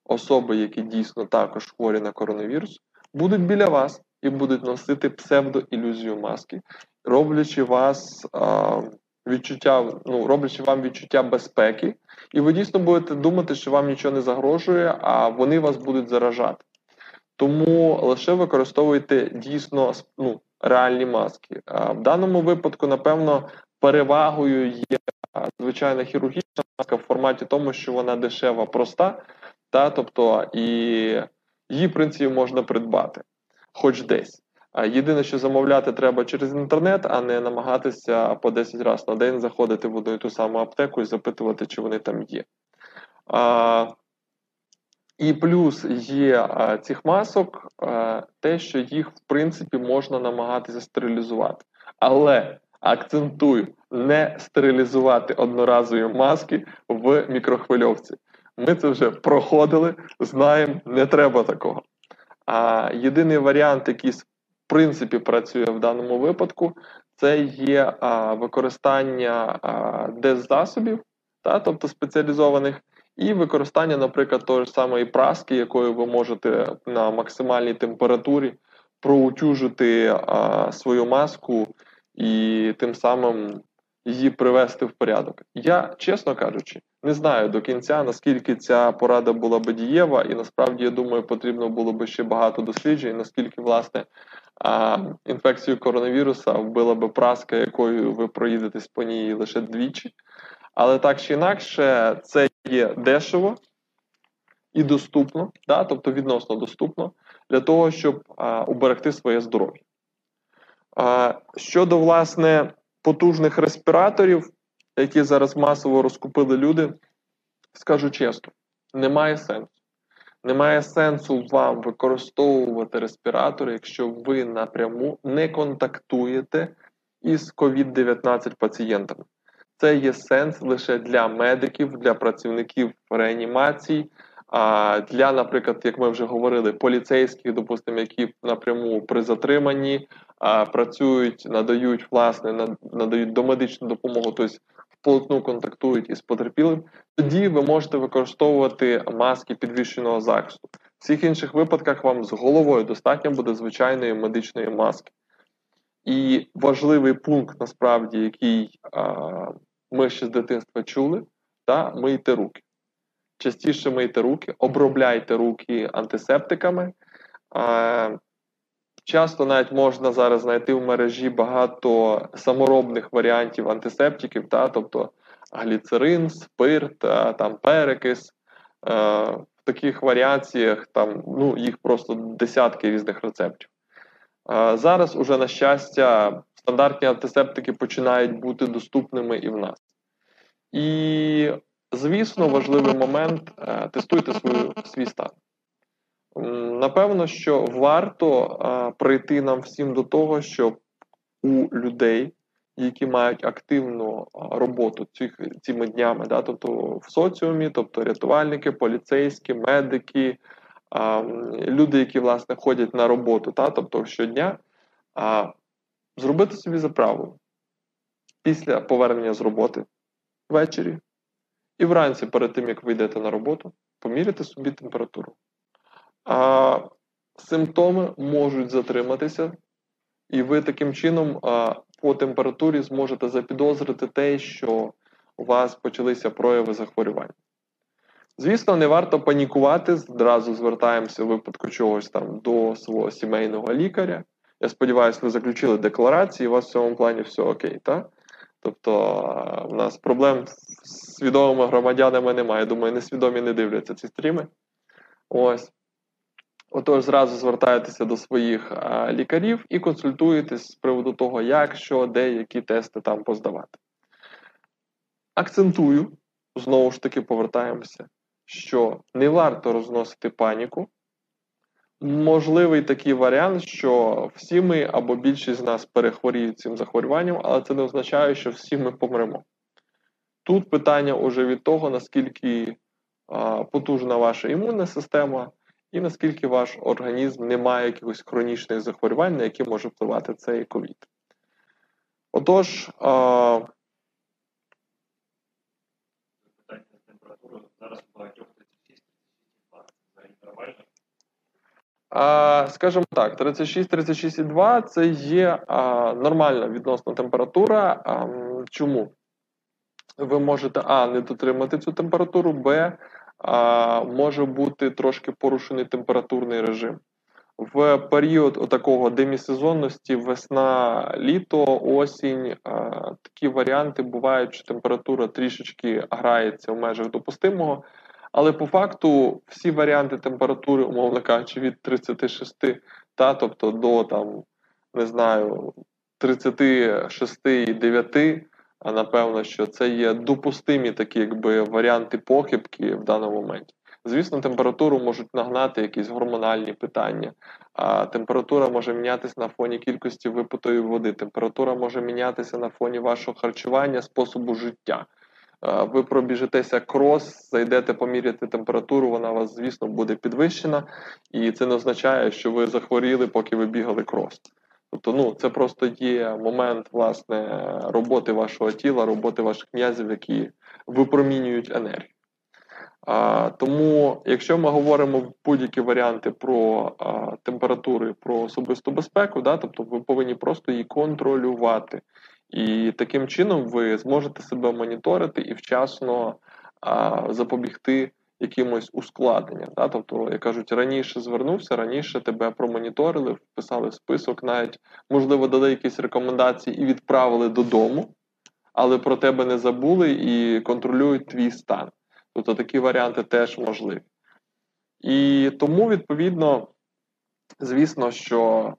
особи, які дійсно також хворі на коронавірус, будуть біля вас і будуть носити псевдоілюзію маски, роблячи вас а, відчуття, ну, роблячи вам відчуття безпеки, і ви дійсно будете думати, що вам нічого не загрожує, а вони вас будуть заражати. Тому лише використовуйте дійсно ну, реальні маски. А в даному випадку, напевно, перевагою є звичайна хірургічна маска в форматі тому, що вона дешева, проста, та, тобто і її, в принципі, можна придбати, хоч десь. Єдине, що замовляти треба через інтернет, а не намагатися по 10 разів на день заходити в одну і ту саму аптеку і запитувати, чи вони там є. А, і плюс є цих масок те, що їх в принципі можна намагатися стерилізувати. Але акцентую, не стерилізувати одноразові маски в мікрохвильовці. Ми це вже проходили, знаємо, не треба такого. А єдиний варіант, який в принципі працює в даному випадку, це є використання а, деззасобів, та, тобто спеціалізованих. І використання, наприклад, тої ж самої праски, якою ви можете на максимальній температурі проутюжити а, свою маску і тим самим її привести в порядок. Я, чесно кажучи, не знаю до кінця, наскільки ця порада була би дієва, і насправді я думаю, потрібно було би ще багато досліджень, наскільки власне а, інфекцію коронавіруса вбила би праска, якою ви проїдетесь по ній лише двічі. Але так чи інакше, це є дешево і доступно, да, тобто відносно доступно, для того, щоб а, уберегти своє здоров'я. Щодо власне потужних респіраторів, які зараз масово розкупили люди, скажу чесно, немає сенсу. Немає сенсу вам використовувати респіратори, якщо ви напряму не контактуєте із COVID-19 пацієнтами. Це є сенс лише для медиків, для працівників реанімації, а для, наприклад, як ми вже говорили, поліцейських, допустимо, які напряму при затриманні а, працюють, надають власне, надають домедичну допомогу, тобто вплотну контактують із потерпілим. Тоді ви можете використовувати маски підвищеного захисту. В всіх інших випадках вам з головою достатньо буде звичайної медичної маски. І важливий пункт, насправді, який а, ми ще з дитинства чули, та мийте руки. Частіше мийте руки, обробляйте руки антисептиками. А, Часто навіть можна зараз знайти в мережі багато саморобних варіантів антисептиків, та, тобто гліцерин, спирт, там перекис. В таких варіаціях там ну, їх просто десятки різних рецептів. Зараз, уже, на щастя, стандартні антисептики починають бути доступними і в нас. І, звісно, важливий момент е, тестуйте свою, свій стан. Напевно, що варто прийти нам всім до того, щоб у людей, які мають активну роботу цих, цими днями, да, тобто в соціумі, тобто рятувальники, поліцейські, медики, люди, які власне ходять на роботу, та, тобто щодня, зробити собі за правило після повернення з роботи ввечері і вранці, перед тим, як ви йдете на роботу, поміряти собі температуру. А, Симптоми можуть затриматися, і ви таким чином а, по температурі зможете запідозрити те, що у вас почалися прояви захворювання. Звісно, не варто панікувати, зразу звертаємося в випадку чогось там до свого сімейного лікаря. Я сподіваюся, ви заключили декларацію, і у вас в цьому плані все окей. так? Тобто в нас проблем з свідомими громадянами немає. Думаю, несвідомі не дивляться ці стріми. Ось. Отож, зразу звертаєтеся до своїх а, лікарів і консультуєтесь з приводу того, як, що, де, які тести там поздавати. Акцентую, знову ж таки, повертаємося, що не варто розносити паніку. Можливий такий варіант, що всі ми або більшість з нас перехворіють цим захворюванням, але це не означає, що всі ми помремо. Тут питання уже від того, наскільки а, потужна ваша імунна система, і наскільки ваш організм не має якихось хронічних захворювань, на які може впливати цей ковід. Отож, а, зараз у багатьох 36 взагалі нормально. А, Скажімо так, 36-36,2 це є нормальна відносна температура. Чому? Ви можете А, не дотримати цю температуру, Б, може бути трошки порушений температурний режим. В період такого демісезонності, весна, літо, осінь, такі варіанти бувають, що температура трішечки грається в межах допустимого. Але по факту всі варіанти температури, умовно кажучи, від 36, та, тобто до там, не знаю, 36,9, а напевно, що це є допустимі такі якби варіанти похибки в даному моменті. Звісно, температуру можуть нагнати якісь гормональні питання, а температура може мінятися на фоні кількості випитої води, температура може мінятися на фоні вашого харчування, способу життя. Ви пробіжитеся крос, зайдете поміряти температуру, вона вас, звісно, буде підвищена, і це не означає, що ви захворіли, поки ви бігали крос. Тобто, ну, це просто є момент власне роботи вашого тіла, роботи ваших м'язів, які випромінюють енергію. А, Тому, якщо ми говоримо будь-які варіанти про а, температури, про особисту безпеку, да, тобто ви повинні просто її контролювати. І таким чином ви зможете себе моніторити і вчасно а, запобігти якимось ускладненням. Да? Тобто, як кажуть, раніше звернувся, раніше тебе промоніторили, вписали в список, навіть можливо дали якісь рекомендації і відправили додому, але про тебе не забули і контролюють твій стан. Тобто такі варіанти теж можливі. І тому, відповідно, звісно, що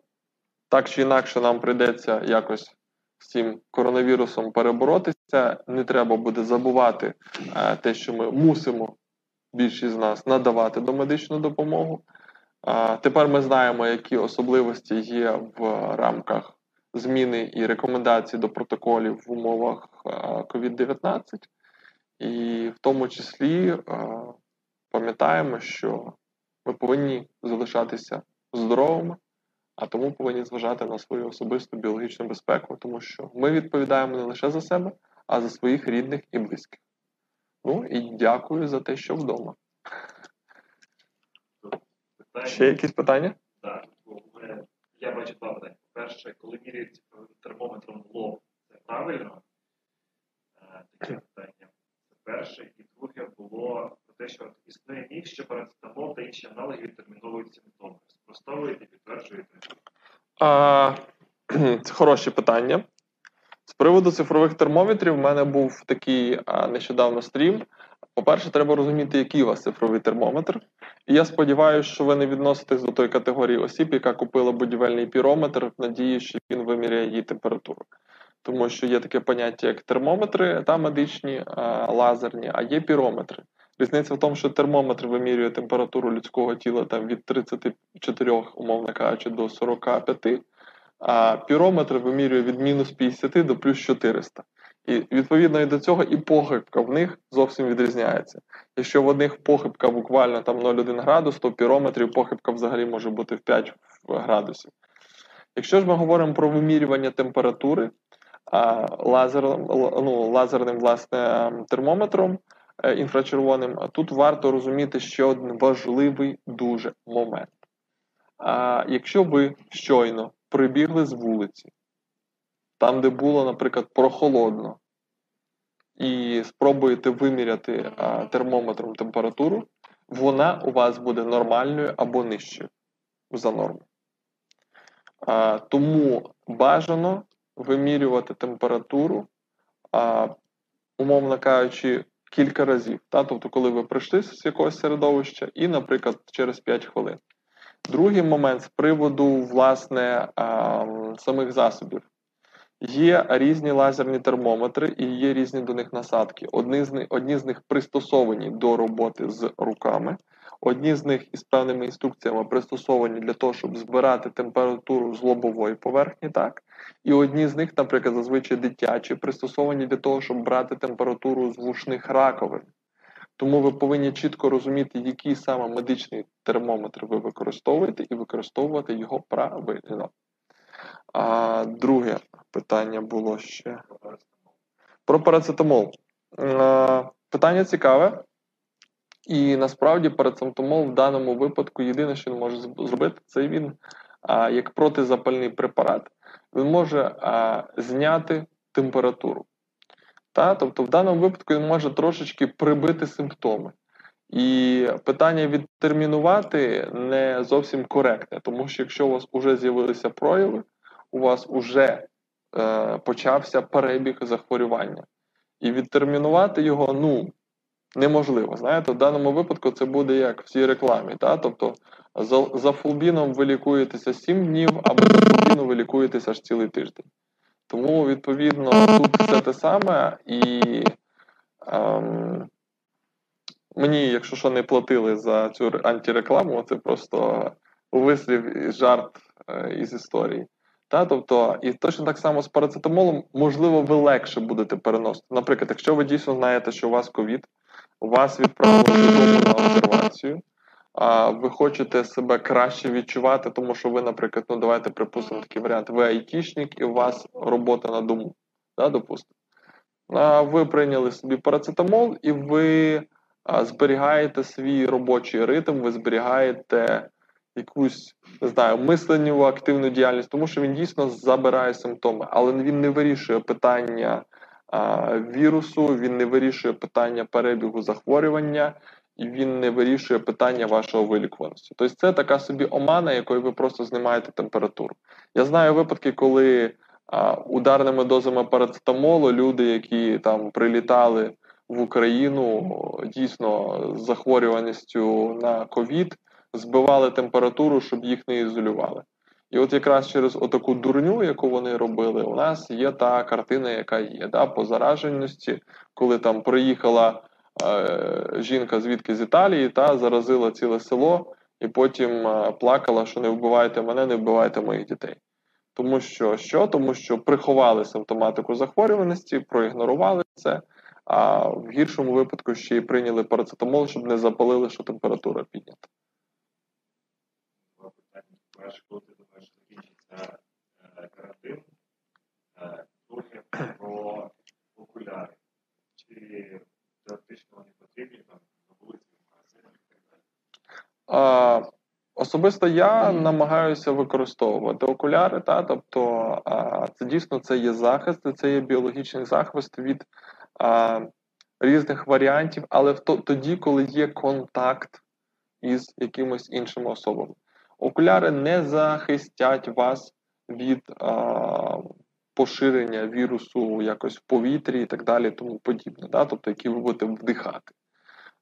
так чи інакше нам прийдеться якось з цим коронавірусом переборотися. Не треба буде забувати е, те, що ми мусимо більшість з нас надавати домедичну допомогу. Е, тепер ми знаємо, які особливості є в рамках зміни і рекомендацій до протоколів в умовах COVID-19. Е, і в тому числі е, пам'ятаємо, що ми повинні залишатися здоровими, а тому повинні зважати на свою особисту біологічну безпеку, тому що ми відповідаємо не лише за себе, а за своїх рідних і близьких. Ну і дякую за те, що вдома. Питання? Ще якісь питання? Так, я бачу два питання. По-перше, коли міряють термометром лоб, це правильно? Е, таке питання. Це перше. І друге було те, що існує міф, що парацетамол та інші аналоги відтерміновують симптоми. Спростовуєте, підтверджуєте? А, Це хороше питання. З приводу цифрових термометрів, в мене був такий а, нещодавно стрім. По-перше, треба розуміти, який у вас цифровий термометр. І я сподіваюся, що ви не відноситесь до тої категорії осіб, яка купила будівельний пірометр в надії, що він виміряє її температуру. Тому що є таке поняття, як термометри та медичні, а, лазерні, а є пірометри. Різниця в тому, що термометр вимірює температуру людського тіла там, від 34, умовно кажучи, до 45, а пірометр вимірює від мінус 50 до плюс 400. І відповідно і до цього і похибка в них зовсім відрізняється. Якщо в одних похибка буквально там 0,1 градус, то в пірометрі похибка взагалі може бути в 5 градусів. Якщо ж ми говоримо про вимірювання температури а, лазером, ну, лазерним власне, термометром інфрачервоним, тут варто розуміти ще один важливий дуже момент. А, Якщо ви щойно прибігли з вулиці, там, де було, наприклад, прохолодно, і спробуєте виміряти а, термометром температуру, вона у вас буде нормальною або нижчою за норму. А, Тому бажано вимірювати температуру, а, умовно кажучи, кілька разів. Та? Тобто, коли ви прийшли з якогось середовища, і, наприклад, через 5 хвилин. Другий момент з приводу власне самих засобів. Є різні лазерні термометри і є різні до них насадки. Одні з них одні з них пристосовані до роботи з руками, одні з них із певними інструкціями пристосовані для того, щоб збирати температуру з лобової поверхні, так і одні з них, наприклад, зазвичай дитячі, пристосовані для того, щоб брати температуру з вушних раковин. Тому ви повинні чітко розуміти, який саме медичний термометр ви використовуєте, і використовувати його правильно. А друге питання було ще про парацетамол. Питання цікаве. І насправді парацетамол в даному випадку єдине, що він може зробити, це він як протизапальний препарат, він може зняти температуру. Та? Тобто, в даному випадку він може трошечки прибити симптоми. І питання відтермінувати не зовсім коректне, тому що якщо у вас вже з'явилися прояви, у вас вже е, почався перебіг захворювання. І відтермінувати його ну, неможливо. Знаєте, В даному випадку це буде як в цій рекламі. Та? Тобто за, за фулбіном ви лікуєтеся 7 днів, або за фулбіном ви лікуєтеся аж цілий тиждень. Тому, відповідно, тут все те саме, і ем, мені, якщо що, не платили за цю антирекламу, це просто вислів і жарт е, із історії. Та, тобто, І точно так само з парацетамолом, можливо, ви легше будете переносити. Наприклад, якщо ви дійсно знаєте, що у вас ковід, вас відправили додому на обсервацію, а ви хочете себе краще відчувати, тому що ви, наприклад, ну давайте припустимо такий варіант, ви айтішник і у вас робота на дому, да, допустимо. А ви прийняли собі парацетамол, і ви а, зберігаєте свій робочий ритм, ви зберігаєте якусь не знаю, мисленню активну діяльність, тому що він дійсно забирає симптоми, але він не вирішує питання вірусу, він не вирішує питання перебігу захворювання. І він не вирішує питання вашого вилікуваності. Тобто це така собі омана, якою ви просто знімаєте температуру. Я знаю випадки, коли ударними дозами парацетамолу люди, які там прилітали в Україну дійсно з захворюваністю на ковід, збивали температуру, щоб їх не ізолювали. І от якраз через отаку дурню, яку вони робили, у нас є та картина, яка є. Да, По зараженості, коли там приїхала е, жінка звідки з Італії та заразила ціле село, і потім е, плакала, що не вбивайте мене, не вбивайте моїх дітей. Тому що що? Тому що приховали симптоматику захворюваності, проігнорували це, а в гіршому випадку ще й прийняли парацетамол, щоб не запалили, що температура піднята перше, коли ти думаєш, закінчиться е, карантин, е, про окуляри. Чи теоретично вони потрібні там на вулиці, в магазинах і так далі? Особисто я намагаюся використовувати окуляри, та тобто це дійсно це є захист, це є біологічний захист від а, різних варіантів, але в то, тоді, коли є контакт із якимось іншими особами. Окуляри не захистять вас від а, поширення вірусу якось в повітрі і так далі, тому подібне, да? тобто які ви будете вдихати.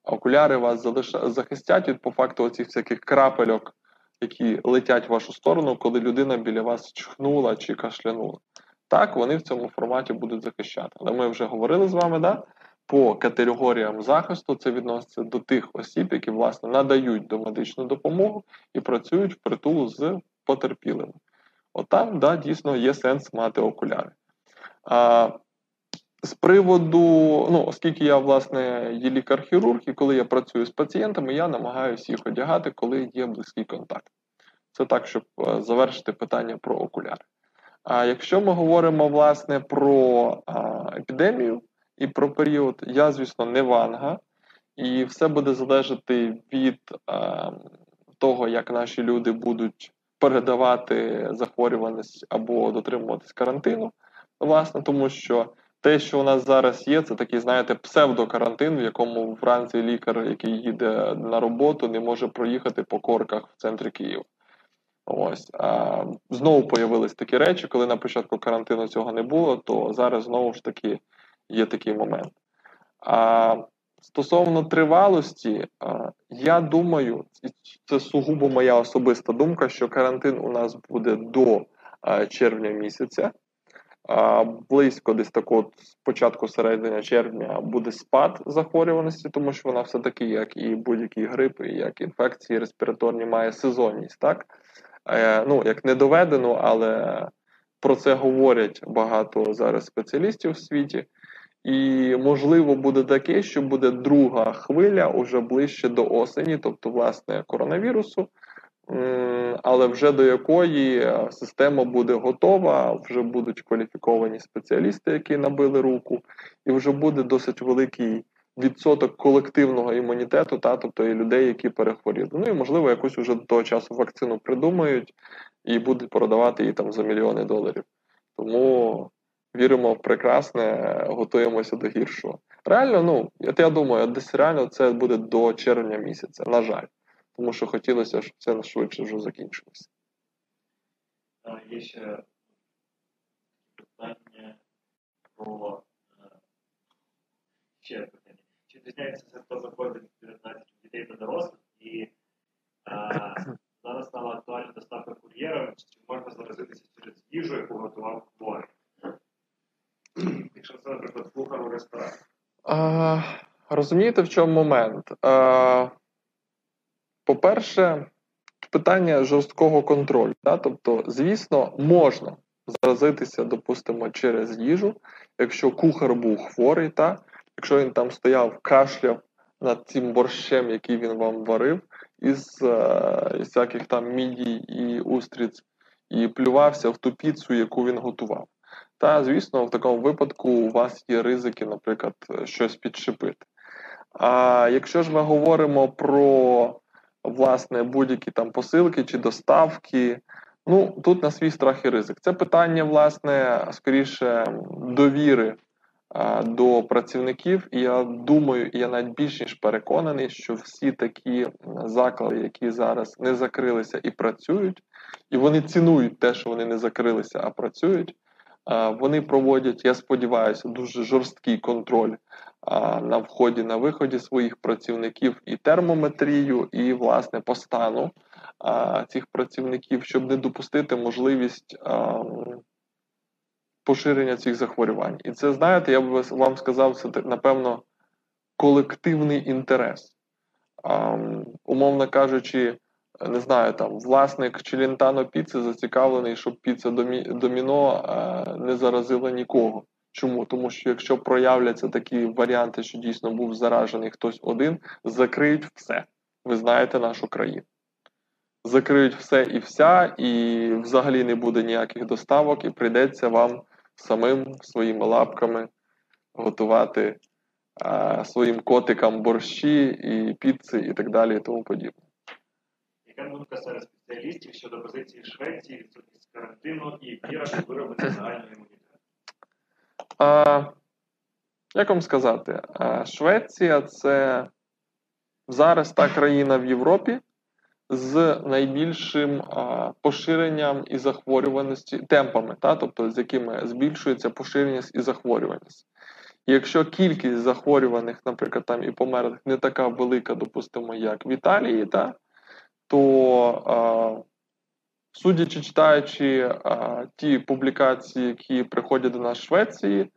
А окуляри вас захистять від по факту оцих всяких крапельок, які летять в вашу сторону, коли людина біля вас чхнула чи кашлянула. Так, вони в цьому форматі будуть захищати. Але ми вже говорили з вами, да? по категоріям захисту це відноситься до тих осіб, які власне надають домедичну допомогу і працюють в притулу з потерпілими. От там, да, дійсно є сенс мати окуляри. А, з приводу, ну, оскільки я, власне, є лікар-хірург, і коли я працюю з пацієнтами, я намагаюся їх одягати, коли є близький контакт. Це так, щоб е, завершити питання про окуляри. А якщо ми говоримо власне про а, епідемію і про період, я, звісно, не ванга, і все буде залежати від а, того, як наші люди будуть передавати захворюваність або дотримуватись карантину, власне, тому що те, що у нас зараз є, це такий, знаєте, псевдокарантин, в якому вранці лікар, який їде на роботу, не може проїхати по корках в центрі Києва. Ось а, знову появились такі речі, коли на початку карантину цього не було, то зараз знову ж таки є такий момент. А стосовно тривалості, я думаю, це сугубо моя особиста думка, що карантин у нас буде до червня місяця. Близько десь такого початку середини червня буде спад захворюваності, тому що вона все-таки, як і будь-який грип, і як інфекції респіраторні, має сезонність, так? Ну, як не доведено, але про це говорять багато зараз спеціалістів в світі. І, можливо, буде таке, що буде друга хвиля уже ближче до осені, тобто, власне, коронавірусу, але вже до якої е, система буде готова, вже будуть кваліфіковані спеціалісти, які набили руку, і вже буде досить великий відсоток колективного імунітету, та тобто і людей, які перехворіли. Ну і можливо, якусь уже до того часу вакцину придумають і будуть продавати її там за мільйони доларів. Тому віримо в прекрасне, готуємося до гіршого. Реально, ну я думаю, десь реально це буде до червня місяця, на жаль, тому що хотілося, щоб це швидше вже закінчилося. Є ще питання про е, ще питання відрізняється це, хто заходить 19 дітей та дорослих, і а, зараз стала актуальна доставка кур'єра, чи можна заразитися через їжу, яку готував хворий. Кухар у ресторані. Розумієте, в чому момент? А, По-перше, питання жорсткого контролю. Да? Тобто, звісно, можна заразитися, допустимо, через їжу, якщо кухар був хворий, та якщо він там стояв, кашляв над цим борщем, який він вам варив, із е, всяких там мідій і устриць, і плювався в ту піцу, яку він готував. Та, звісно, в такому випадку у вас є ризики, наприклад, щось підшипити. А якщо ж ми говоримо про власне будь-які там посилки чи доставки, ну тут на свій страх і ризик. Це питання, власне, скоріше довіри до працівників, і я думаю, і я навіть більш ніж переконаний, що всі такі заклади, які зараз не закрилися і працюють, і вони цінують те, що вони не закрилися, а працюють. Вони проводять, я сподіваюся, дуже жорсткий контроль на вході на виході своїх працівників і термометрію, і власне по стану цих працівників, щоб не допустити можливість поширення цих захворювань. І це, знаєте, я б вам сказав, це напевно колективний інтерес. Умовно кажучи, не знаю, там власник Челентано піци зацікавлений, щоб піца доміно а, не заразила нікого. Чому? Тому що якщо проявляться такі варіанти, що дійсно був заражений хтось один, закриють все. Ви знаєте нашу країну. Закриють все і вся, і взагалі не буде ніяких доставок, і прийдеться вам самим своїми лапками готувати а, своїм котикам борщі і піци і так далі і тому подібне. Думка серед спеціалістів щодо позиції Швеції, відсутність карантину і віра в вироблення загального імунітету? Як вам сказати, Швеція це зараз та країна в Європі, з найбільшим поширенням і захворюваності темпами, та, тобто з якими збільшується поширеність і захворюваність. Якщо кількість захворюваних, наприклад, там і померлих не така велика, допустимо, як в Італії, та, то судячи читаючи ті публікації, які приходять до нас в Швеції,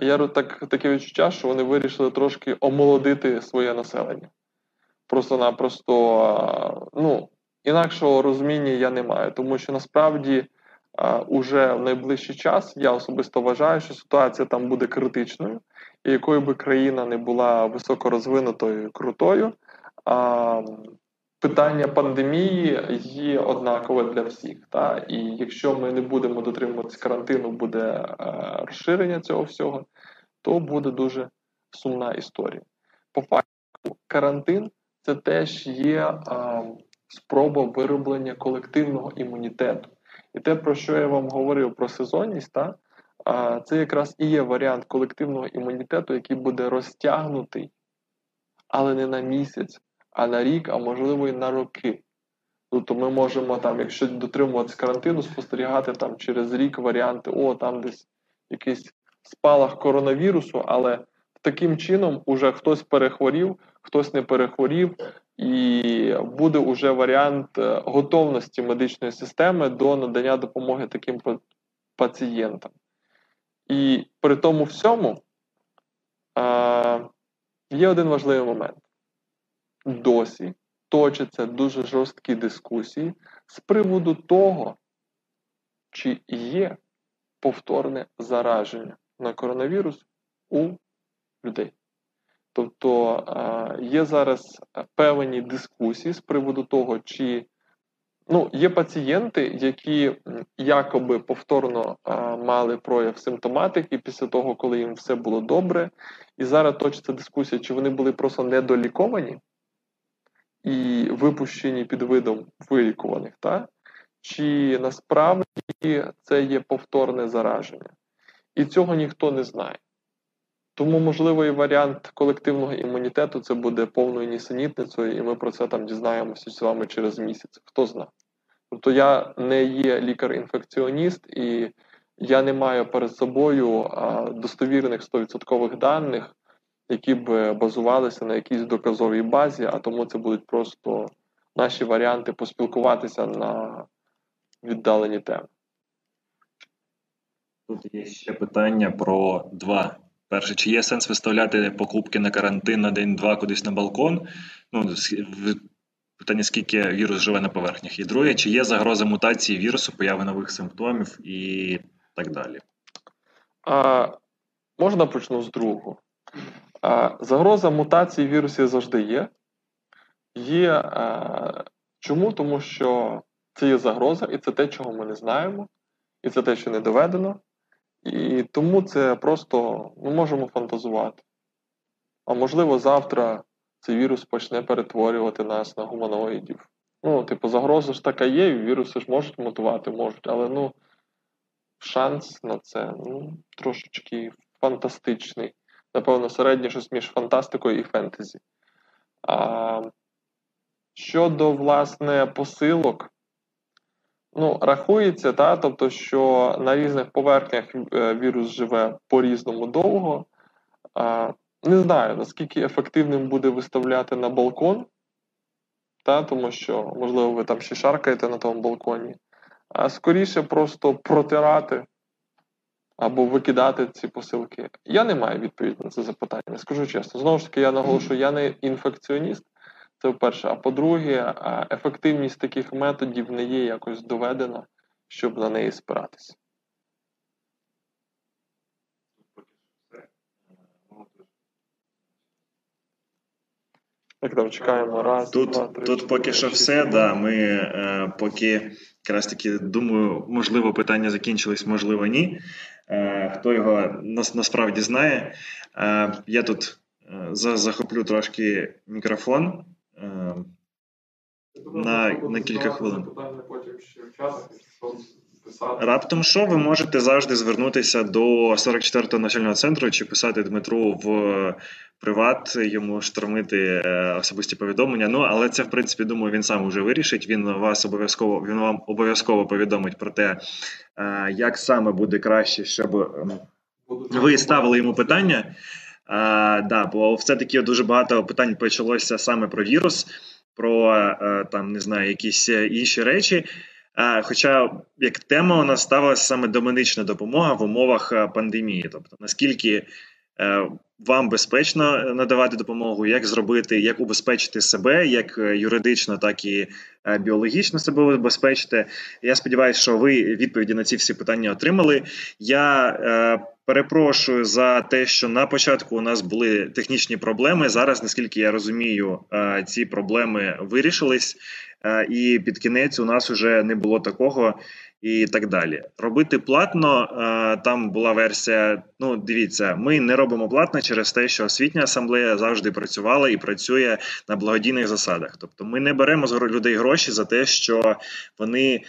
я так таке відчуття, що вони вирішили трошки омолодити своє населення просто-напросто ну, інакшого розуміння я не маю, тому що насправді уже в найближчий час. Я особисто вважаю, що ситуація там буде критичною, і якою би країна не була високорозвинутою крутою. Питання пандемії є однакове для всіх. Та? І якщо ми не будемо дотримуватися карантину, буде е, розширення цього всього, то буде дуже сумна історія. По факту, карантин це теж є е, спроба вироблення колективного імунітету. І те, про що я вам говорив про сезонність, та, е, це якраз і є варіант колективного імунітету, який буде розтягнутий, але не на місяць а на рік, а можливо і на роки. Тобто ми можемо там, якщо дотримуватися карантину, спостерігати там через рік варіанти, о, там десь якийсь спалах коронавірусу, але таким чином уже хтось перехворів, хтось не перехворів, і буде уже варіант е, готовності медичної системи до надання допомоги таким пацієнтам. І при тому всьому е, є один важливий момент досі точаться дуже жорсткі дискусії з приводу того, чи є повторне зараження на коронавірус у людей. Тобто є зараз певні дискусії з приводу того, чи ну, є пацієнти, які якоби повторно мали прояв симптоматики після того, коли їм все було добре. І зараз точиться дискусія, чи вони були просто недоліковані і випущені під видом вилікуваних, так? чи насправді це є повторне зараження. І цього ніхто не знає. Тому можливий варіант колективного імунітету це буде повною нісенітницею, і ми про це там дізнаємося з вами через місяць. Хто знає. Тобто я не є лікар-інфекціоніст, і я не маю перед собою достовірних 100% даних які б базувалися на якійсь доказовій базі, а тому це будуть просто наші варіанти поспілкуватися на віддалені теми. Тут є ще питання про два. Перше, чи є сенс виставляти покупки на карантин на день-два кудись на балкон? Ну, Питання, скільки вірус живе на поверхнях. І друге, чи є загроза мутації вірусу, появи нових симптомів і так далі? А, Можна почну з другого. Загроза мутації вірусів завжди є. Є чому? Тому що це є загроза, і це те, чого ми не знаємо, і це те, що не доведено. І тому це просто ми можемо фантазувати. А можливо, завтра цей вірус почне перетворювати нас на гуманоїдів. Ну, типу, загроза ж така є, і віруси ж можуть мутувати, можуть, але ну, шанс на це ну, трошечки фантастичний напевно, середнє щось між фантастикою і фентезі. А, Щодо, власне, посилок, ну, рахується, та, тобто, що на різних поверхнях е, вірус живе по-різному довго. А, Не знаю, наскільки ефективним буде виставляти на балкон, та, тому що, можливо, ви там ще шаркаєте на тому балконі, а скоріше просто протирати або викидати ці посилки? Я не маю відповіді на це запитання. Скажу чесно. Знову ж таки, я наголошую, я не інфекціоніст. Це вперше. А по-друге, ефективність таких методів не є якось доведена, щоб на неї спиратися. Як там чекаємо раз. Тут два, три, тут поки що все. Да, Ми е, поки якраз таки думаю, можливо, питання закінчились, можливо, ні. Е, хто його насправді знає. Е, я тут е, захоплю трошки мікрофон на на кілька хвилин. Раптом що ви можете завжди звернутися до 44-го навчального центру чи писати Дмитру в приват, йому штормити особисті повідомлення. Ну, але це, в принципі, думаю, він сам вже вирішить. Він вас обов'язково він вам обов'язково повідомить про те, як саме буде краще, щоб ем, ви ставили йому питання. А, да, Бо все-таки дуже багато питань почалося саме про вірус, про там не знаю, якісь інші речі. Хоча як тема у нас ставилася саме домедична допомога в умовах пандемії, тобто наскільки. Е, вам безпечно надавати допомогу, як зробити, як убезпечити себе, як е, юридично, так і е, біологічно себе убезпечити. Я сподіваюся, що ви відповіді на ці всі питання отримали. Я е, перепрошую за те, що на початку у нас були технічні проблеми. Зараз, наскільки я розумію, е, ці проблеми вирішились, е, і під кінець у нас вже не було такого і так далі. Робити платно е, там була версія. Ну, дивіться, ми не робимо платно через те, що освітня асамблея завжди працювала і працює на благодійних засадах. Тобто, ми не беремо з людей гроші за те, що вони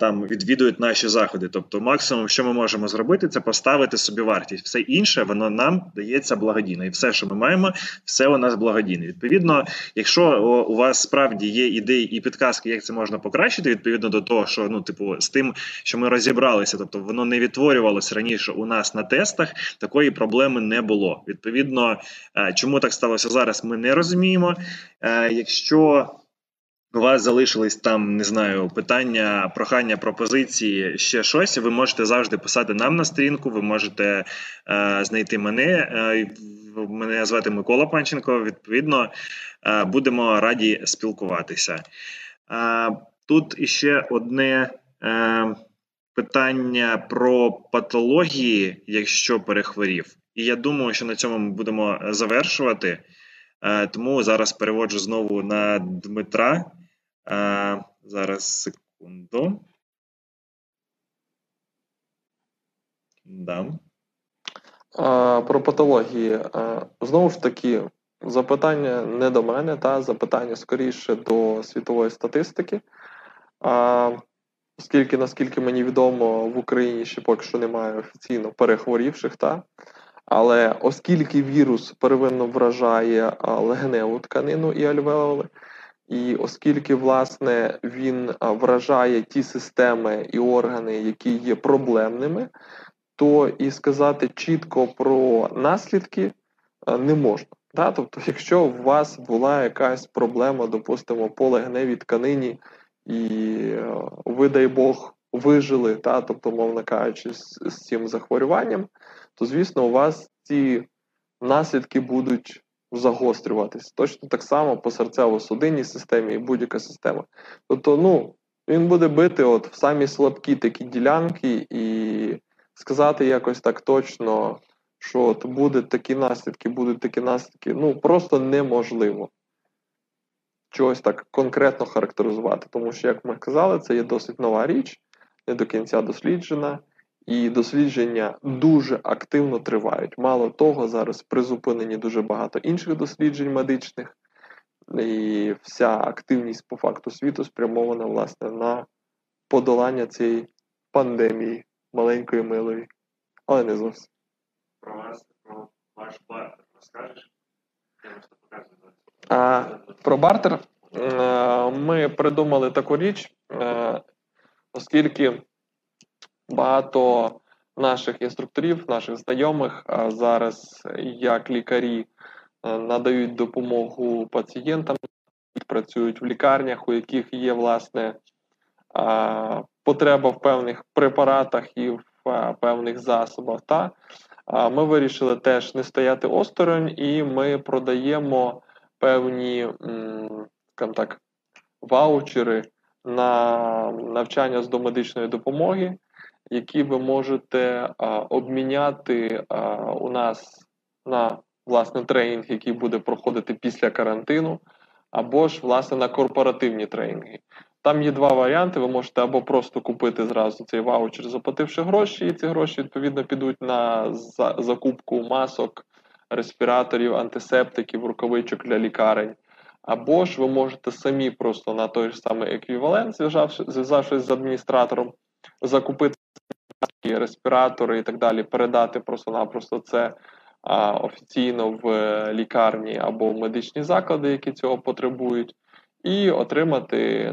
там відвідують наші заходи. Тобто, максимум, що ми можемо зробити, це поставити собі вартість. Все інше воно нам дається благодійно, і все, що ми маємо, все у нас благодійне. Відповідно, якщо у вас справді є ідеї і підказки, як це можна покращити, відповідно до того, що ну, типу, з тим, що ми розібралися, тобто воно не відтворювалося раніше у нас на тестах, такої проблеми не було. Відповідно, е, чому так сталося зараз, ми не розуміємо. Е, якщо у вас залишились там, не знаю, питання, прохання, пропозиції, ще щось. Ви можете завжди писати нам на сторінку, ви можете е, знайти мене. Е, мене звати Микола Панченко. Відповідно, е, будемо раді спілкуватися. Е, тут іще одне е, питання про патології, якщо перехворів. І я думаю, що на цьому ми будемо завершувати. Е, тому зараз переводжу знову на Дмитра. Е, зараз секунду. Да. Про патології. Знову ж таки, запитання не до мене, та запитання скоріше до світової статистики. Оскільки, наскільки мені відомо, в Україні ще поки що немає офіційно перехворівших, та? але оскільки вірус первинно вражає легеневу тканину і альвеоли, і оскільки власне він вражає ті системи і органи, які є проблемними, то і сказати чітко про наслідки не можна. Да? Тобто, якщо у вас була якась проблема, допустимо, по легневій тканині, і ви, дай Бог, вижили, та, тобто, мовно кажучи, з, з цим захворюванням, то звісно, у вас ці наслідки будуть загострюватись. Точно так само по серцево-судинній системі і будь-яка система. Тобто, ну, він буде бити от в самі слабкі такі ділянки, і сказати якось так точно, що от будуть такі наслідки, будуть такі наслідки, ну просто неможливо. Чогось так конкретно характеризувати. Тому що, як ми казали, це є досить нова річ, не до кінця досліджена. І дослідження дуже активно тривають. Мало того, зараз призупинені дуже багато інших досліджень медичних, і вся активність по факту світу спрямована власне на подолання цієї пандемії маленької милої, але не зовсім. Про вас, про ваш бартер розкажеш? Я просто показую. А, Про бартер е, ми придумали таку річ, е, оскільки багато наших інструкторів, наших знайомих зараз як лікарі надають допомогу пацієнтам, працюють в лікарнях, у яких є власне потреба в певних препаратах і в певних засобах. Та ми вирішили теж не стояти осторонь, і ми продаємо певні скажімо так, ваучери на навчання з домедичної допомоги які ви можете а, обміняти а, у нас на власне тренінг, який буде проходити після карантину, або ж власне на корпоративні тренінги. Там є два варіанти. Ви можете або просто купити зразу цей ваучер, заплативши гроші, і ці гроші відповідно підуть на закупку масок, респіраторів, антисептиків, рукавичок для лікарень. Або ж ви можете самі просто на той ж самий еквівалент, зв'язавшись з адміністратором, закупити респіратори і так далі, передати просто-напросто це а, офіційно в лікарні або в медичні заклади, які цього потребують, і отримати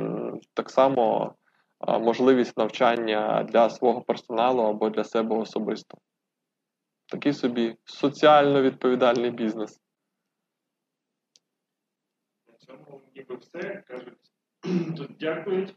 так само можливість навчання для свого персоналу або для себе особисто. Такий собі соціально відповідальний бізнес. На цьому ніби все кажуть. Тут дякують.